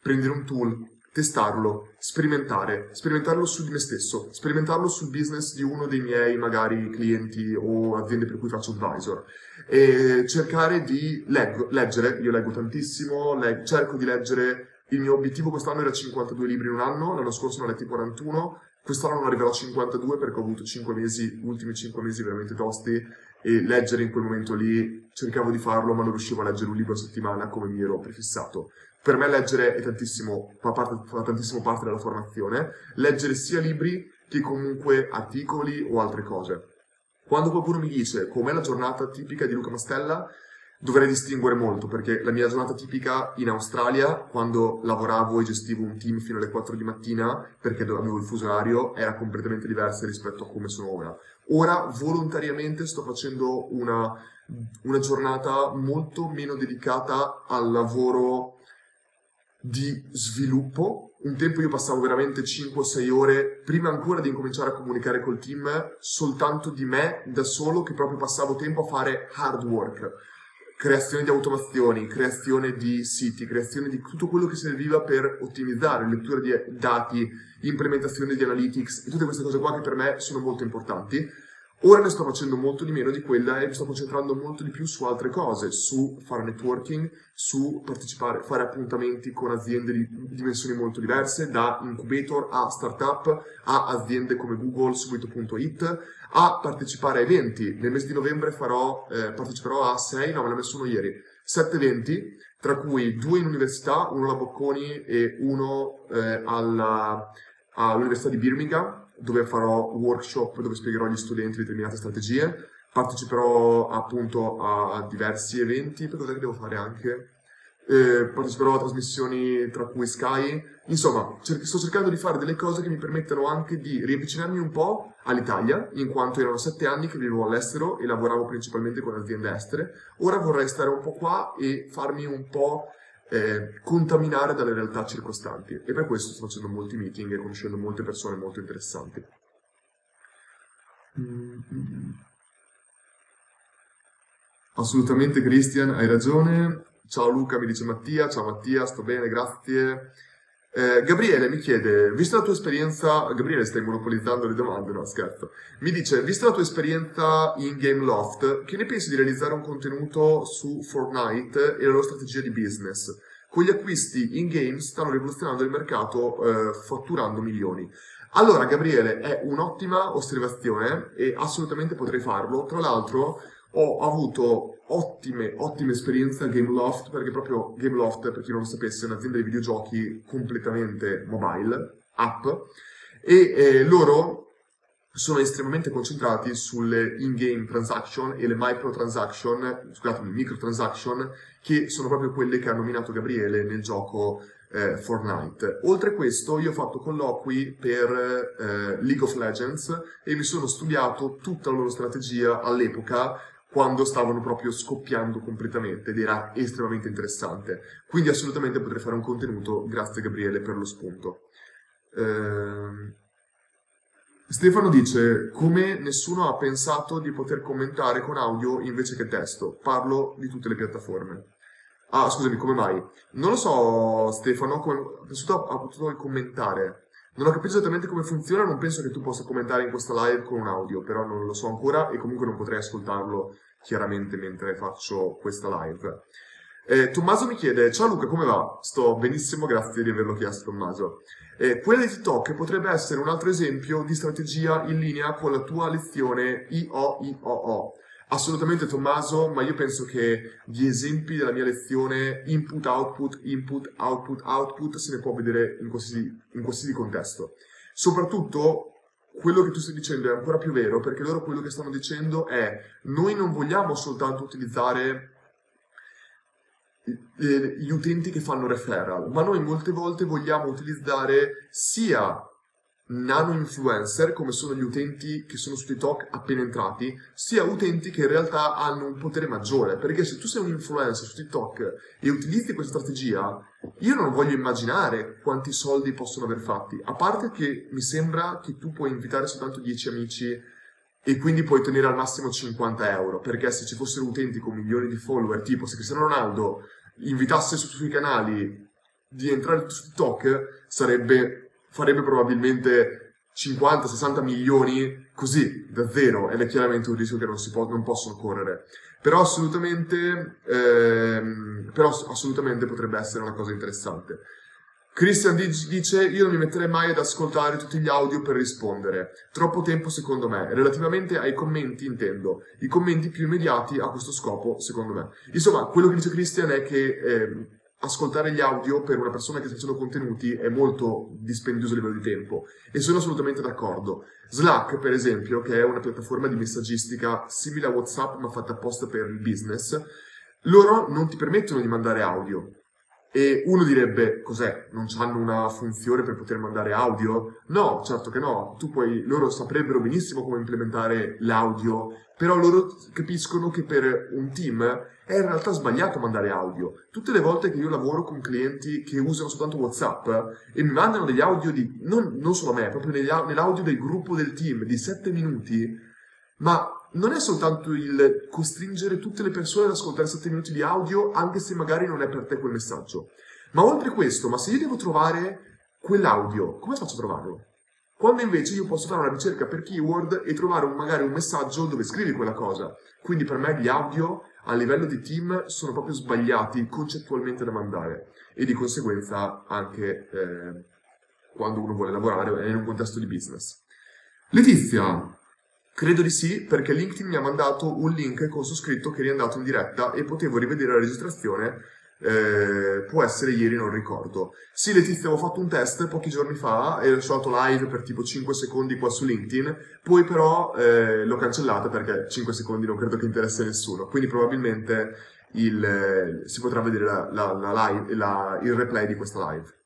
prendere un tool, testarlo, sperimentare, sperimentarlo su di me stesso, sperimentarlo sul business di uno dei miei magari clienti o aziende per cui faccio advisor. E cercare di leggo, leggere, io leggo tantissimo, leg- cerco di leggere il mio obiettivo quest'anno era 52 libri in un anno, l'anno scorso ne ho letti 41, quest'anno non arriverò a 52 perché ho avuto 5 mesi, ultimi 5 mesi veramente tosti e leggere in quel momento lì cercavo di farlo ma non riuscivo a leggere un libro a settimana come mi ero prefissato. Per me leggere è tantissimo, fa, parte, fa tantissimo parte della formazione, leggere sia libri che comunque articoli o altre cose. Quando qualcuno mi dice com'è la giornata tipica di Luca Mastella, dovrei distinguere molto perché la mia giornata tipica in Australia, quando lavoravo e gestivo un team fino alle 4 di mattina perché avevo il fuso orario, era completamente diversa rispetto a come sono ora. Ora volontariamente sto facendo una, una giornata molto meno dedicata al lavoro di sviluppo. Un tempo io passavo veramente 5-6 ore, prima ancora di incominciare a comunicare col team, soltanto di me da solo, che proprio passavo tempo a fare hard work creazione di automazioni, creazione di siti, creazione di tutto quello che serviva per ottimizzare, lettura di dati, implementazione di analytics e tutte queste cose qua che per me sono molto importanti Ora ne sto facendo molto di meno di quella e mi sto concentrando molto di più su altre cose, su fare networking, su partecipare, fare appuntamenti con aziende di dimensioni molto diverse, da incubator a startup, a aziende come Google, subito.it, a partecipare a eventi. Nel mese di novembre farò, eh, parteciperò a 6, no me l'ho messo uno ieri, 7 eventi, tra cui due in università, uno alla Bocconi e uno eh, alla, all'Università di Birmingham, dove farò workshop dove spiegherò agli studenti determinate strategie, parteciperò appunto a, diversi eventi, per cosa che devo fare anche? Eh, parteciperò a trasmissioni tra cui Sky, insomma cer- sto cercando di fare delle cose che mi permettano anche di riavvicinarmi un po' all'Italia, in quanto erano sette anni che vivevo all'estero e lavoravo principalmente con aziende estere, ora vorrei stare un po' qua e farmi un po' eh, contaminare dalle realtà circostanti e per questo sto facendo molti meeting e conoscendo molte persone molto interessanti. Mm-hmm. Assolutamente Christian, hai ragione. Ciao Luca, mi dice Mattia. Ciao Mattia, sto bene, grazie. Eh, Gabriele mi chiede, vista la tua esperienza, Gabriele stai monopolizzando le domande, no scherzo, mi dice, vista la tua esperienza in Game Loft, che ne pensi di realizzare un contenuto su Fortnite e la loro strategia di business? Con gli acquisti in game stanno rivoluzionando il mercato eh, fatturando milioni. Allora Gabriele, è un'ottima osservazione e assolutamente potrei farlo, tra l'altro ho avuto ottime, ottime esperienze a Gameloft, perché proprio Gameloft, per chi non lo sapesse, è un'azienda di videogiochi completamente mobile, app, e eh, loro sono estremamente concentrati sulle in-game transaction e le microtransaction, scusatemi, microtransaction, che sono proprio quelle che ha nominato Gabriele nel gioco eh, Fortnite. Oltre a questo, io ho fatto colloqui per eh, League of Legends e mi sono studiato tutta la loro strategia all'epoca quando stavano proprio scoppiando completamente ed era estremamente interessante. Quindi assolutamente potrei fare un contenuto, grazie Gabriele per lo spunto. Eh, Stefano dice come nessuno ha pensato di poter commentare con audio invece che testo. Parlo di tutte le piattaforme. Ah, scusami, come mai? Non lo so, Stefano, come... nessuno ha potuto commentare. Non ho capito esattamente come funziona, non penso che tu possa commentare in questa live con un audio, però non lo so ancora e comunque non potrei ascoltarlo chiaramente mentre faccio questa live. Eh, Tommaso mi chiede, ciao Luca, come va? Sto benissimo, grazie di averlo chiesto Tommaso. Eh, quella di TikTok potrebbe essere un altro esempio di strategia in linea con la tua lezione IOIOO. Assolutamente Tommaso, ma io penso che di esempi della mia lezione input, output, input, output, output se ne può vedere in qualsiasi contesto. Soprattutto quello che tu stai dicendo è ancora più vero perché loro quello che stanno dicendo è noi non vogliamo soltanto utilizzare gli utenti che fanno referral, ma noi molte volte vogliamo utilizzare sia nano influencer, come sono gli utenti che sono su TikTok appena entrati, sia utenti che in realtà hanno un potere maggiore. Perché se tu sei un influencer su TikTok e utilizzi questa strategia, io non voglio immaginare quanti soldi possono aver fatti. A parte che mi sembra che tu puoi invitare soltanto 10 amici e quindi puoi ottenere al massimo 50 euro. Perché se ci fossero utenti con milioni di follower, tipo se Cristiano Ronaldo invitasse sui suoi canali di entrare su TikTok, sarebbe farebbe probabilmente 50-60 milioni così, da zero, ed è chiaramente un rischio che non, si può, non possono correre. Però assolutamente, ehm, però assolutamente potrebbe essere una cosa interessante. Christian dice: Io non mi metterei mai ad ascoltare tutti gli audio per rispondere. Troppo tempo, secondo me. Relativamente ai commenti, intendo. I commenti più immediati a questo scopo, secondo me. Insomma, quello che dice Christian è che eh, ascoltare gli audio per una persona che sta facendo contenuti è molto dispendioso a livello di tempo e sono assolutamente d'accordo. Slack, per esempio, che è una piattaforma di messaggistica simile a WhatsApp ma fatta apposta per il business, loro non ti permettono di mandare audio. E uno direbbe, cos'è? Non hanno una funzione per poter mandare audio? No, certo che no. Tu puoi, loro saprebbero benissimo come implementare l'audio, però loro capiscono che per un team è in realtà sbagliato mandare audio. Tutte le volte che io lavoro con clienti che usano soltanto WhatsApp e mi mandano degli audio di, non, non solo a me, proprio nell'audio del gruppo del team di 7 minuti, ma non è soltanto il costringere tutte le persone ad ascoltare 7 minuti di audio, anche se magari non è per te quel messaggio. Ma oltre questo, ma se io devo trovare quell'audio, come faccio a trovarlo? Quando invece io posso fare una ricerca per keyword e trovare un, magari un messaggio dove scrivi quella cosa. Quindi per me gli audio a livello di team sono proprio sbagliati concettualmente da mandare e di conseguenza anche eh, quando uno vuole lavorare in un contesto di business. Letizia, Credo di sì, perché LinkedIn mi ha mandato un link con su scritto che eri andato in diretta e potevo rivedere la registrazione. Eh, può essere ieri, non ricordo. Sì, Letizia, avevo fatto un test pochi giorni fa e sono andato live per tipo 5 secondi qua su LinkedIn, poi però eh, l'ho cancellata perché 5 secondi non credo che interessi a nessuno, quindi probabilmente il, eh, si potrà vedere la, la, la live, il replay di questa live.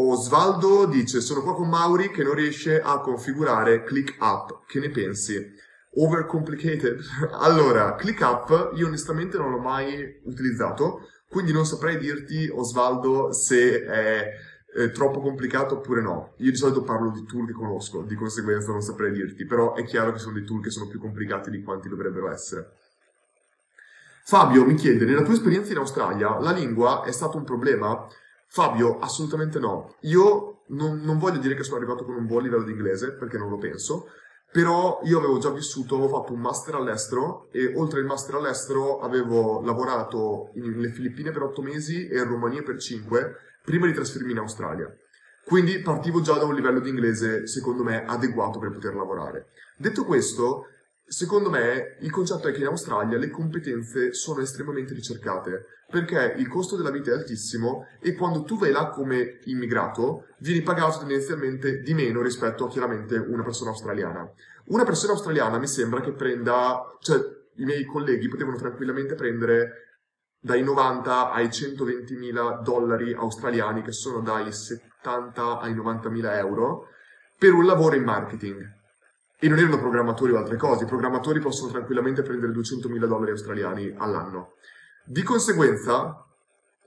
Osvaldo dice: Sono qua con Mauri che non riesce a configurare ClickUp. Che ne pensi? Overcomplicated? allora, ClickUp io onestamente non l'ho mai utilizzato, quindi non saprei dirti, Osvaldo, se è, è troppo complicato oppure no. Io di solito parlo di tool che conosco, di conseguenza non saprei dirti, però è chiaro che sono dei tool che sono più complicati di quanti dovrebbero essere. Fabio mi chiede, nella tua esperienza in Australia, la lingua è stato un problema? Fabio, assolutamente no. Io non, non, voglio dire che sono arrivato con un buon livello di inglese, perché non lo penso, però io avevo già vissuto, avevo fatto un master all'estero e oltre il master all'estero avevo lavorato nelle Filippine per otto mesi e in Romania per cinque, prima di trasferirmi in Australia. Quindi partivo già da un livello di inglese, secondo me, adeguato per poter lavorare. Detto questo, Secondo me il concetto è che in Australia le competenze sono estremamente ricercate perché il costo della vita è altissimo e quando tu vai là come immigrato vieni pagato tendenzialmente di meno rispetto a chiaramente una persona australiana. Una persona australiana mi sembra che prenda, cioè i miei colleghi potevano tranquillamente prendere dai 90 ai 120 mila dollari australiani che sono dai 70 ai 90 mila euro per un lavoro in marketing E non erano programmatori o altre cose, i programmatori possono tranquillamente prendere 200.000 dollari australiani all'anno. Di conseguenza,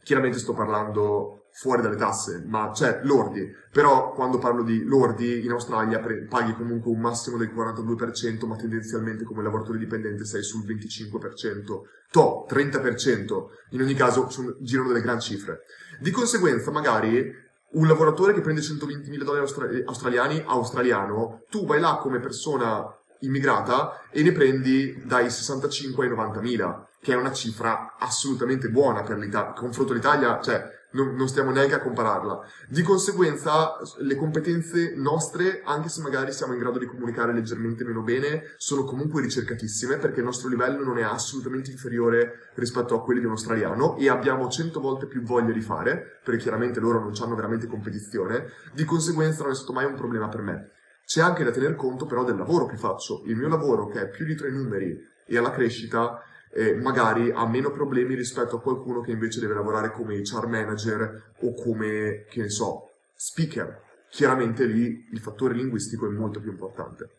chiaramente sto parlando fuori dalle tasse, ma cioè lordi, però quando parlo di lordi in Australia pre- paghi comunque un massimo del 42%, ma tendenzialmente come lavoratore dipendente sei sul 25%, to 30%, in ogni caso sono, girano delle gran cifre. Di conseguenza magari un lavoratore che prende 120.000 dollari austra- australiani australiano, tu vai là come persona immigrata e ne prendi dai 65 ai 90.000 che è una cifra assolutamente buona per l'Italia. Confronto all'Italia, cioè, non, non, stiamo neanche a compararla. Di conseguenza, le competenze nostre, anche se magari siamo in grado di comunicare leggermente meno bene, sono comunque ricercatissime perché il nostro livello non è assolutamente inferiore rispetto a quelli di un australiano e abbiamo cento volte più voglia di fare, perché chiaramente loro non hanno veramente competizione. Di conseguenza non è stato mai un problema per me. C'è anche da tener conto però del lavoro che faccio. Il mio lavoro, che è più dietro ai numeri e alla crescita, eh, magari ha meno problemi rispetto a qualcuno che invece deve lavorare come HR manager o come, che ne so, speaker. Chiaramente lì il fattore linguistico è molto più importante.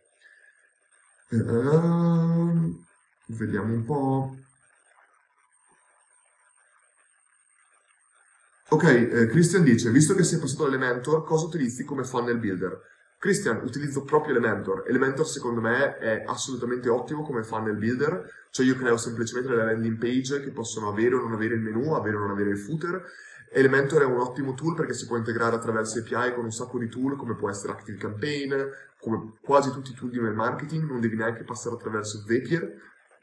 Uh, vediamo un po'. Ok, eh, Christian dice, visto che sei passato all'Elementor, cosa utilizzi come funnel builder? Christian, utilizzo proprio Elementor. Elementor secondo me è assolutamente ottimo come funnel builder, cioè io creo semplicemente delle landing page che possono avere o non avere il menu, avere o non avere il footer. Elementor è un ottimo tool perché si può integrare attraverso API con un sacco di tool come può essere Active Campaign, come quasi tutti i tool di mail marketing, non devi neanche passare attraverso Zapier,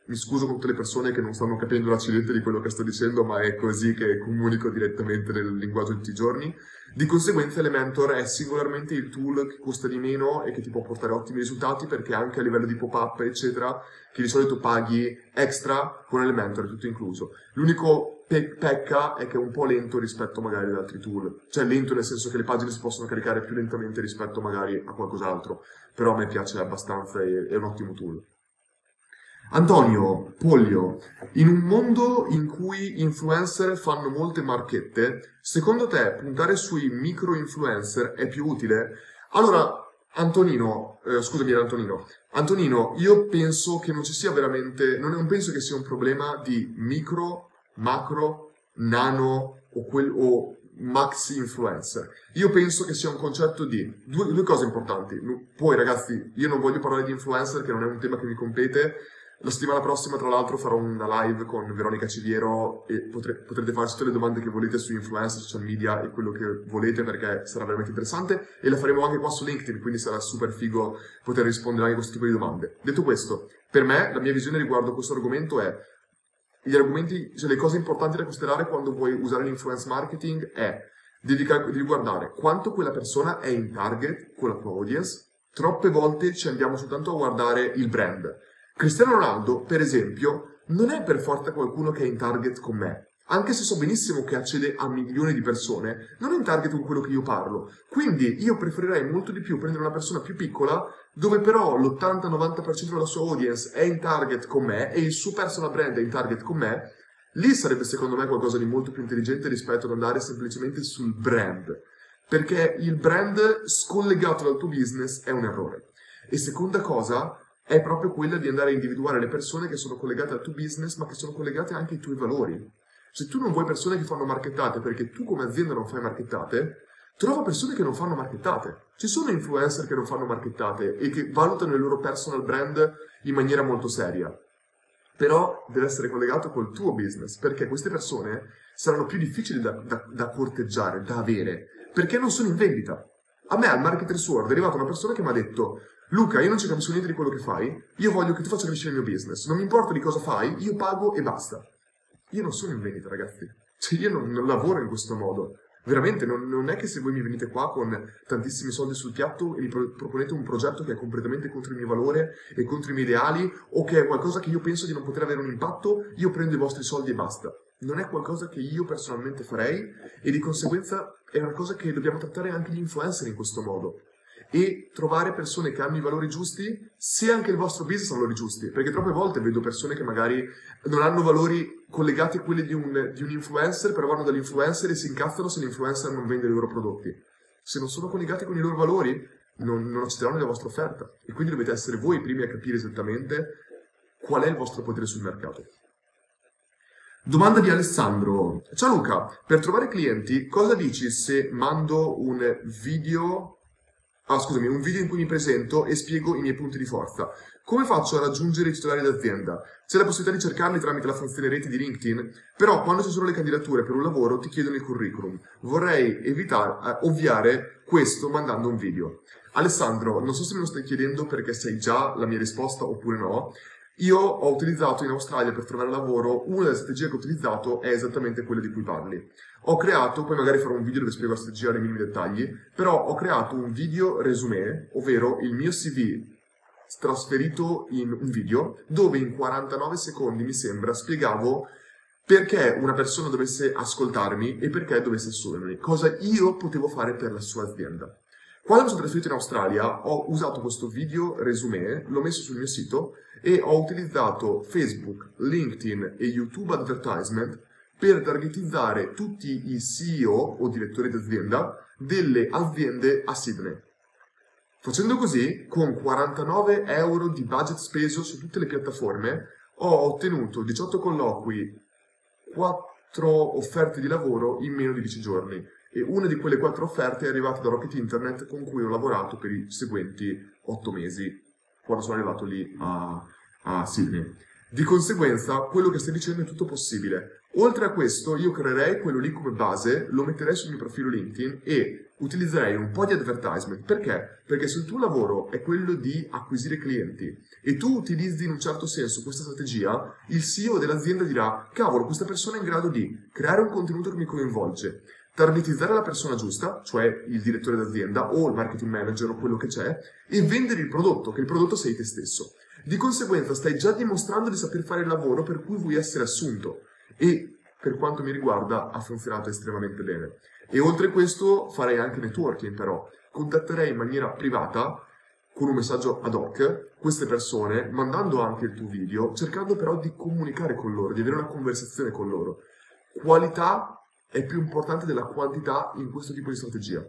mi scuso con tutte le persone che non stanno capendo l'accidente di quello che sto dicendo, ma è così che comunico direttamente nel linguaggio di tutti i giorni. Di conseguenza Elementor è singolarmente il tool che costa di meno e che ti può portare ottimi risultati perché anche a livello di pop-up, eccetera, che di solito paghi extra con Elementor, è tutto incluso. L'unico pe- pecca è che è un po' lento rispetto magari ad altri tool. Cioè lento nel senso che le pagine si possono caricare più lentamente rispetto magari a qualcos'altro. Però a me piace abbastanza e è un ottimo tool. Antonio Poglio, in un mondo in cui influencer fanno molte marchette, secondo te puntare sui micro influencer è più utile? Allora, Antonino, eh, scusami Antonino, Antonino, io penso che non ci sia veramente, non, penso che sia un problema di micro, macro, nano o, quel, o maxi influencer. Io penso che sia un concetto di due, due cose importanti. Poi ragazzi, io non voglio parlare di influencer, che non è un tema che mi compete, la settimana prossima, tra l'altro, farò una live con Veronica Civiero e potre, potrete farci tutte le domande che volete su influencer, social media e quello che volete perché sarà veramente interessante e la faremo anche qua su LinkedIn, quindi sarà super figo poter rispondere anche a questo tipo di domande. Detto questo, per me la mia visione riguardo questo argomento è gli argomenti, cioè le cose importanti da considerare quando vuoi usare l'influence marketing è devi, devi guardare quanto quella persona è in target con la tua audience. Troppe volte ci andiamo soltanto a guardare il brand Cristiano Ronaldo, per esempio, non è per forza qualcuno che è in target con me. Anche se so benissimo che accede a milioni di persone, non è in target con quello che io parlo. Quindi io preferirei molto di più prendere una persona più piccola, dove però l'80-90% della sua audience è in target con me e il suo personal brand è in target con me. Lì sarebbe secondo me qualcosa di molto più intelligente rispetto ad andare semplicemente sul brand. Perché il brand scollegato dal tuo business è un errore. E seconda cosa, è proprio quella di andare a individuare le persone che sono collegate al tuo business, ma che sono collegate anche ai tuoi valori. Se tu non vuoi persone che fanno marchettate perché tu come azienda non fai marchettate, trova persone che non fanno marchettate. Ci sono influencer che non fanno marchettate e che valutano il loro personal brand in maniera molto seria. Però deve essere collegato col tuo business, perché queste persone saranno più difficili da, da, da corteggiare, da avere, perché non sono in vendita. A me al Marketer's World è arrivata una persona che mi ha detto Luca, io non ci capisco niente di quello che fai, io voglio che tu faccia crescere il mio business, non mi importa di cosa fai, io pago e basta. Io non sono in vendita, ragazzi. Cioè, io non, non lavoro in questo modo. Veramente, non, non, è che se voi mi venite qua con tantissimi soldi sul piatto e mi pro- proponete un progetto che è completamente contro il mio valore e contro i miei ideali, o che è qualcosa che io penso di non poter avere un impatto, io prendo i vostri soldi e basta. Non è qualcosa che io personalmente farei e di conseguenza è una cosa che dobbiamo trattare anche gli influencer in questo modo e trovare persone che hanno i valori giusti, se anche il vostro business ha valori giusti. Perché troppe volte vedo persone che magari non hanno valori collegati a quelli di un, di un influencer, però vanno dall'influencer e si incazzano se l'influencer non vende i loro prodotti. Se non sono collegati con i loro valori, non, non accetteranno la vostra offerta e quindi dovete essere voi i primi a capire esattamente qual è il vostro potere sul mercato. Domanda di Alessandro. Ciao Luca, per trovare clienti cosa dici se mando un video Ah, scusami, un video in cui mi presento e spiego i miei punti di forza. Come faccio a raggiungere i titolari d'azienda? C'è la possibilità di cercarli tramite la funzione rete di LinkedIn, però quando ci sono le candidature per un lavoro ti chiedono il curriculum. Vorrei evitare, eh, ovviare questo mandando un video. Alessandro, non so se me lo stai chiedendo perché sai già la mia risposta oppure no. Io ho utilizzato in Australia per trovare lavoro, una delle strategie che ho utilizzato è esattamente quella di cui parli. Ho creato, poi magari farò un video dove spiego la strategia nei minimi dettagli, però ho creato un video resume, ovvero il mio CV trasferito in un video, dove in 49 secondi, mi sembra, spiegavo perché una persona dovesse ascoltarmi e perché dovesse assumermi, cosa io potevo fare per la sua azienda. Quando mi sono trasferito in Australia ho usato questo video resume, l'ho messo sul mio sito e ho utilizzato Facebook, LinkedIn e YouTube Advertisement per targetizzare tutti i CEO o direttori d'azienda delle aziende a Sydney. Facendo così, con 49 euro di budget speso su tutte le piattaforme, ho ottenuto 18 colloqui, 4 offerte di lavoro in meno di 10 giorni e una di quelle 4 offerte è arrivata da Rocket Internet con cui ho lavorato per i seguenti 8 mesi, quando sono arrivato lì a, a Sydney. Di conseguenza, quello che stai dicendo è tutto possibile. Oltre a questo, io creerei quello lì come base, lo metterei sul mio profilo LinkedIn e utilizzerei un po' di advertisement. Perché? Perché se il tuo lavoro è quello di acquisire clienti e tu utilizzi in un certo senso questa strategia, il CEO dell'azienda dirà, cavolo, questa persona è in grado di creare un contenuto che mi coinvolge, targetizzare la persona giusta, cioè il direttore d'azienda o il marketing manager o quello che c'è, e vendere il prodotto, che il prodotto sei te stesso. Di conseguenza stai già dimostrando di saper fare il lavoro per cui vuoi essere assunto e per quanto mi riguarda ha funzionato estremamente bene. E oltre a questo farei anche networking però, contatterei in maniera privata con un messaggio ad hoc queste persone, mandando anche il tuo video, cercando però di comunicare con loro, di avere una conversazione con loro. Qualità è più importante della quantità in questo tipo di strategia.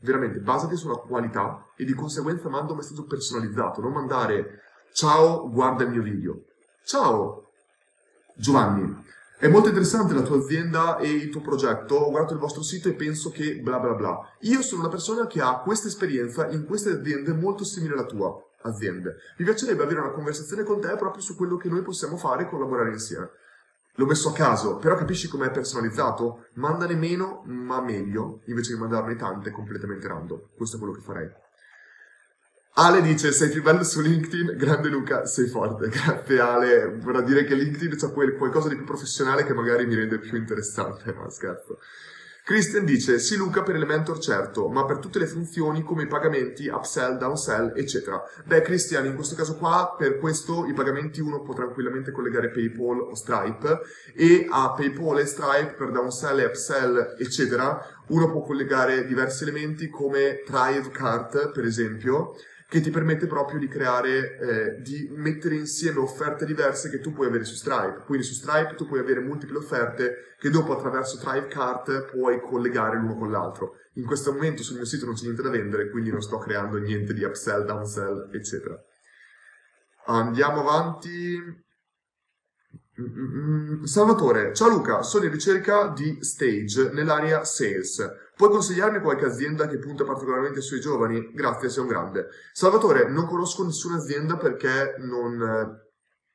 Veramente, basati sulla qualità e di conseguenza manda un messaggio personalizzato, non mandare Ciao, guarda il mio video. Ciao, Giovanni. È molto interessante la tua azienda e il tuo progetto. Ho guardato il vostro sito e penso che bla bla bla. Io sono una persona che ha questa esperienza in queste aziende molto simile alla tua azienda. Mi piacerebbe avere una conversazione con te proprio su quello che noi possiamo fare e collaborare insieme. L'ho messo a caso, però capisci com'è personalizzato? Mandane meno, ma meglio, invece di mandarne tante completamente random. Questo è quello che farei. Ale dice sei più bello su LinkedIn, grande Luca, sei forte, grazie Ale, vorrà dire che LinkedIn c'è qualcosa di più professionale che magari mi rende più interessante, ma scherzo. Christian dice, sì Luca per Elementor certo, ma per tutte le funzioni come i pagamenti, upsell, downsell, eccetera. Beh Christian, in questo caso qua, per questo i pagamenti uno può tranquillamente collegare PayPal o Stripe e a PayPal e Stripe per downsell e upsell, eccetera, uno può collegare diversi elementi come Thrive Cart, per esempio, che ti permette proprio di creare, eh, di mettere insieme offerte diverse che tu puoi avere su Stripe. Quindi su Stripe tu puoi avere multiple offerte che dopo attraverso Thrivecart puoi collegare l'uno con l'altro. In questo momento sul mio sito non c'è niente da vendere, quindi non sto creando niente di upsell, downsell, eccetera. Andiamo avanti. Salvatore, ciao Luca, sono in ricerca di stage nell'area sales. Puoi consigliarmi qualche azienda che punta particolarmente sui giovani? Grazie, sei un grande. Salvatore, non conosco nessuna azienda perché non,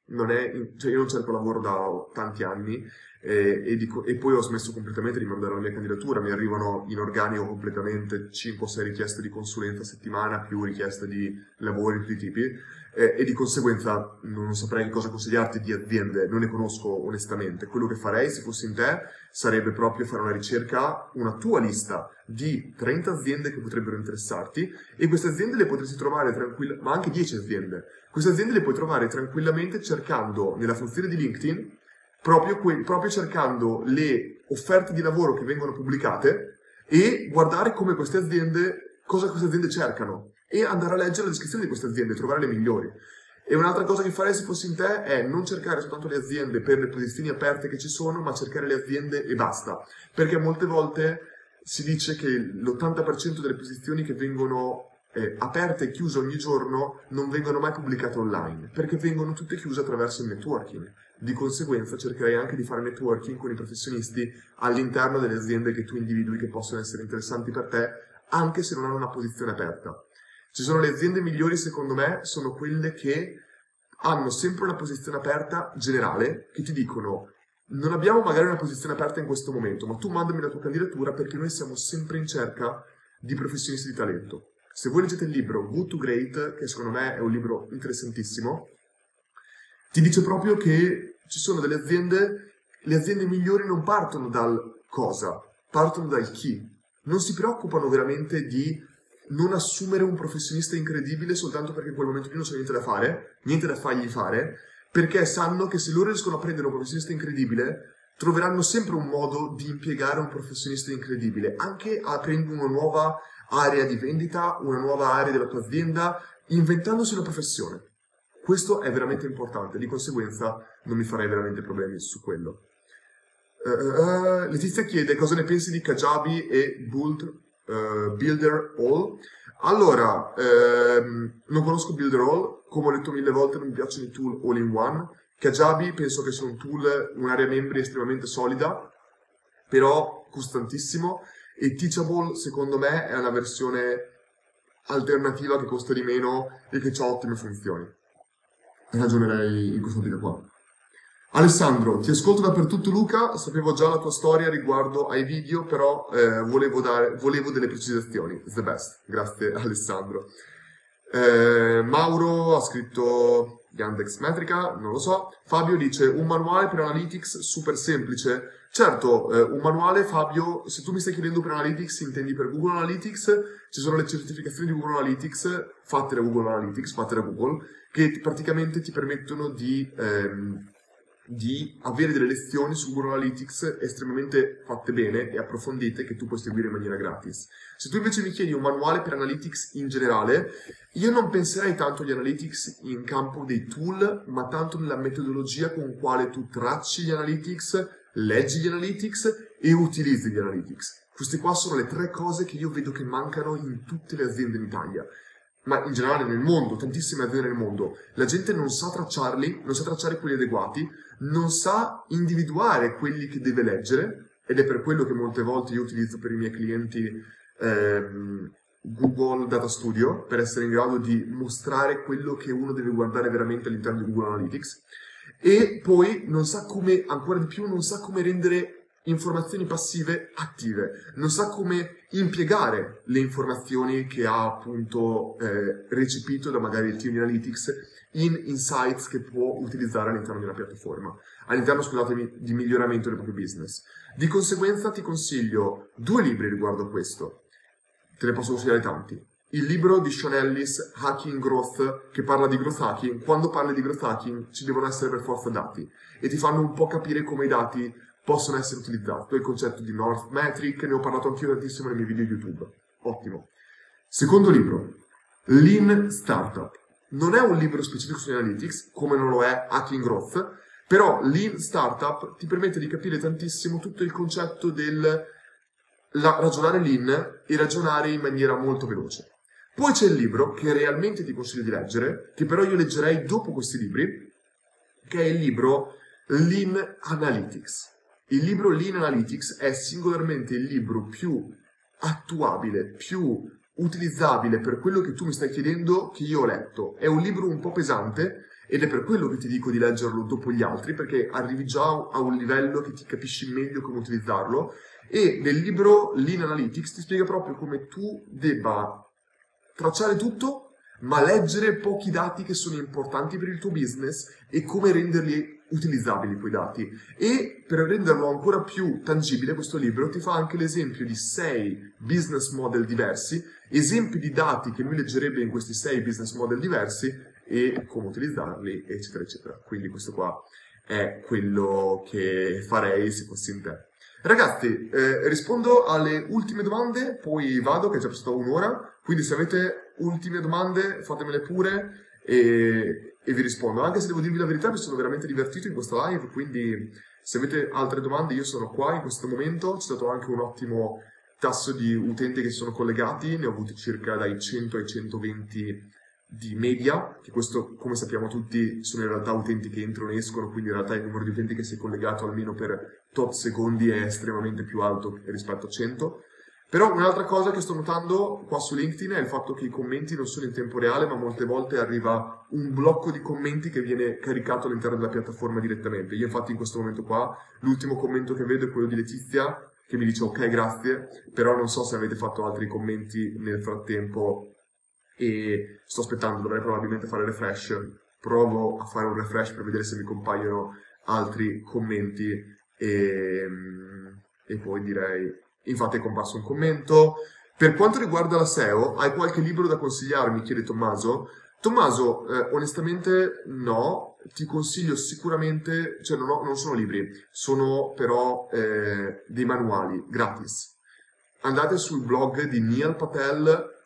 non è, cioè io non cerco lavoro da tanti anni e, e, dico, e, poi ho smesso completamente di mandare la mia candidatura, mi arrivano in organico completamente 5-6 richieste di consulenza a settimana più richieste di lavori di tutti i tipi eh, e di conseguenza non saprei cosa consigliarti di aziende, non ne conosco onestamente. Quello che farei se fossi in te sarebbe proprio fare una ricerca, una tua lista di 30 aziende che potrebbero interessarti e queste aziende le potresti trovare tranquillamente, ma anche 10 aziende. Queste aziende le puoi trovare tranquillamente cercando nella funzione di LinkedIn, proprio, que- proprio cercando le offerte di lavoro che vengono pubblicate e guardare come queste aziende, cosa queste aziende cercano e andare a leggere la descrizione di queste aziende, trovare le migliori. E un'altra cosa che farei se fossi in te è non cercare soltanto le aziende per le posizioni aperte che ci sono, ma cercare le aziende e basta. Perché molte volte si dice che l'80% delle posizioni che vengono eh, aperte e chiuse ogni giorno non vengono mai pubblicate online, perché vengono tutte chiuse attraverso il networking. Di conseguenza cercherei anche di fare networking con i professionisti all'interno delle aziende che tu individui che possono essere interessanti per te, anche se non hanno una posizione aperta. Ci sono le aziende migliori, secondo me, sono quelle che hanno sempre una posizione aperta generale, che ti dicono non abbiamo magari una posizione aperta in questo momento, ma tu mandami la tua candidatura perché noi siamo sempre in cerca di professionisti di talento. Se voi leggete il libro Good to Great, che secondo me è un libro interessantissimo, ti dice proprio che ci sono delle aziende, le aziende migliori non partono dal cosa, partono dal chi. Non si preoccupano veramente di non assumere un professionista incredibile soltanto perché in quel momento lì non c'è niente da fare, niente da fargli fare, perché sanno che se loro riescono a prendere un professionista incredibile, troveranno sempre un modo di impiegare un professionista incredibile, anche aprendo una nuova area di vendita, una nuova area della tua azienda, inventandosi una professione. Questo è veramente importante, di conseguenza non mi farei veramente problemi su quello. Uh, uh, Letizia chiede cosa ne pensi di Kajabi e Build, uh, Builder All. Allora, ehm, non conosco Builder All, come ho detto mille volte non mi piacciono i tool all in one. Kajabi penso che sia un tool, un'area membri estremamente solida, però costantissimo e Teachable secondo me è una versione alternativa che costa di meno e che ha ottime funzioni. Ragionerei in quest'ottica qua. Alessandro, ti ascolto dappertutto Luca, sapevo già la tua storia riguardo ai video, però eh, volevo, dare, volevo delle precisazioni. It's the best. Grazie Alessandro. Eh, Mauro ha scritto Yandex Metrica, non lo so. Fabio dice un manuale per Analytics super semplice. Certo, eh, un manuale, Fabio, se tu mi stai chiedendo per Analytics, intendi per Google Analytics, ci sono le certificazioni di Google Analytics fatte da Google Analytics, fatte da Google, che praticamente ti permettono di ehm, di avere delle lezioni su Google Analytics estremamente fatte bene e approfondite che tu puoi seguire in maniera gratis. Se tu invece mi chiedi un manuale per Analytics in generale, io non penserei tanto agli Analytics in campo dei tool, ma tanto nella metodologia con quale tu tracci gli Analytics, leggi gli Analytics e utilizzi gli Analytics. Queste qua sono le tre cose che io vedo che mancano in tutte le aziende in Italia ma in generale nel mondo, tantissime aziende nel mondo, la gente non sa tracciarli, non sa tracciare quelli adeguati, non sa individuare quelli che deve leggere, ed è per quello che molte volte io utilizzo per i miei clienti ehm, Google Data Studio, per essere in grado di mostrare quello che uno deve guardare veramente all'interno di Google Analytics, e poi non sa come, ancora di più, non sa come rendere informazioni passive attive, non sa come impiegare le informazioni che ha appunto eh, recepito da magari il team di Analytics in insights che può utilizzare all'interno di una piattaforma, all'interno, scusatemi, di miglioramento del proprio business. Di conseguenza ti consiglio due libri riguardo questo, te ne posso consigliare tanti. Il libro di Sean Ellis, Hacking Growth, che parla di growth hacking. Quando parli di growth hacking ci devono essere per forza dati e ti fanno un po' capire come i dati possono essere utilizzati. Il concetto di North Metric, ne ho parlato anch'io tantissimo nei miei video YouTube. Ottimo. Secondo libro, Lean Startup. Non è un libro specifico su Analytics, come non lo è Hacking Growth, però Lean Startup ti permette di capire tantissimo tutto il concetto del ragionare lean e ragionare in maniera molto veloce. Poi c'è il libro che realmente ti consiglio di leggere, che però io leggerei dopo questi libri, che è il libro Lean Analytics. Il libro Lean Analytics è singolarmente il libro più attuabile, più utilizzabile per quello che tu mi stai chiedendo che io ho letto. È un libro un po' pesante ed è per quello che ti dico di leggerlo dopo gli altri, perché arrivi già a un livello che ti capisci meglio come utilizzarlo. E nel libro Lean Analytics ti spiega proprio come tu debba tracciare tutto, ma leggere pochi dati che sono importanti per il tuo business e come renderli utilizzabili quei dati e per renderlo ancora più tangibile questo libro ti fa anche l'esempio di sei business model diversi, esempi di dati che lui leggerebbe in questi sei business model diversi e come utilizzarli eccetera eccetera. Quindi questo qua è quello che farei se fossi in te. Ragazzi, eh, rispondo alle ultime domande, poi vado che è già passata un'ora, quindi se avete ultime domande fatemele pure e, e, vi rispondo. Anche se devo dirvi la verità, mi sono veramente divertito in questa live, quindi se avete altre domande io sono qua in questo momento, c'è stato anche un ottimo tasso di utenti che sono collegati, ne ho avuti circa dai 100 ai 120 di media, che questo come sappiamo tutti sono in realtà utenti che entrano e escono, quindi in realtà il numero di utenti che si è collegato almeno per tot secondi è estremamente più alto rispetto a 100. Però un'altra cosa che sto notando qua su LinkedIn è il fatto che i commenti non sono in tempo reale, ma molte volte arriva un blocco di commenti che viene caricato all'interno della piattaforma direttamente. Io infatti in questo momento qua l'ultimo commento che vedo è quello di Letizia che mi dice ok grazie, però non so se avete fatto altri commenti nel frattempo e sto aspettando, dovrei probabilmente fare refresh, provo a fare un refresh per vedere se mi compaiono altri commenti e, e poi direi, infatti è comparso un commento. Per quanto riguarda la SEO, hai qualche libro da consigliarmi? chiede Tommaso. Tommaso, eh, onestamente no, ti consiglio sicuramente, cioè non, ho, non sono libri, sono però eh, dei manuali gratis. Andate sul blog di Neil Patel,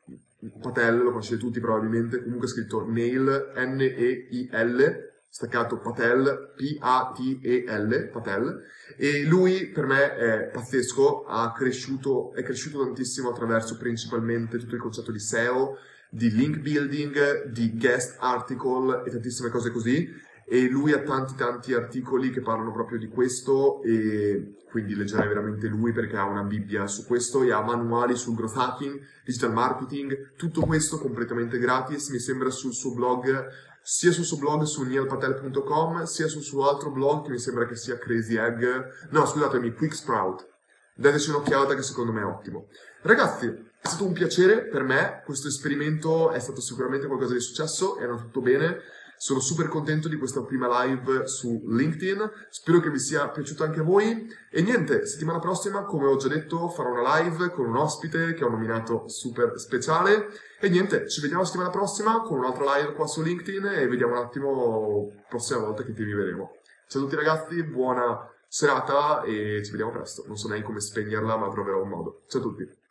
Patel lo conoscete tutti probabilmente, comunque è scritto Neil, N-E-I-L, staccato Patel, P-A-T-E-L, Patel, e lui per me è pazzesco, cresciuto, è cresciuto tantissimo attraverso principalmente tutto il concetto di SEO, di link building, di guest article e tantissime cose così. E lui ha tanti tanti articoli che parlano proprio di questo e quindi leggerei veramente lui perché ha una bibbia su questo e ha manuali sul growth hacking, digital marketing, tutto questo completamente gratis, mi sembra sul suo blog, sia sul suo blog su neilpatel.com, sia sul suo altro blog che mi sembra che sia Crazy Egg, no scusatemi, Quick Sprout. Dateci un'occhiata che secondo me è ottimo. Ragazzi, è stato un piacere per me, questo esperimento è stato sicuramente qualcosa di successo, è andato tutto bene, sono super contento di questa prima live su LinkedIn, spero che vi sia piaciuto anche a voi e niente, settimana prossima, come ho già detto, farò una live con un ospite che ho nominato super speciale e niente, ci vediamo settimana prossima con un'altra live qua su LinkedIn e vediamo un attimo la prossima volta che ti rivedremo. Ciao a tutti ragazzi, buona serata e ci vediamo presto. Non so neanche come spegnerla, ma troverò un modo. Ciao a tutti.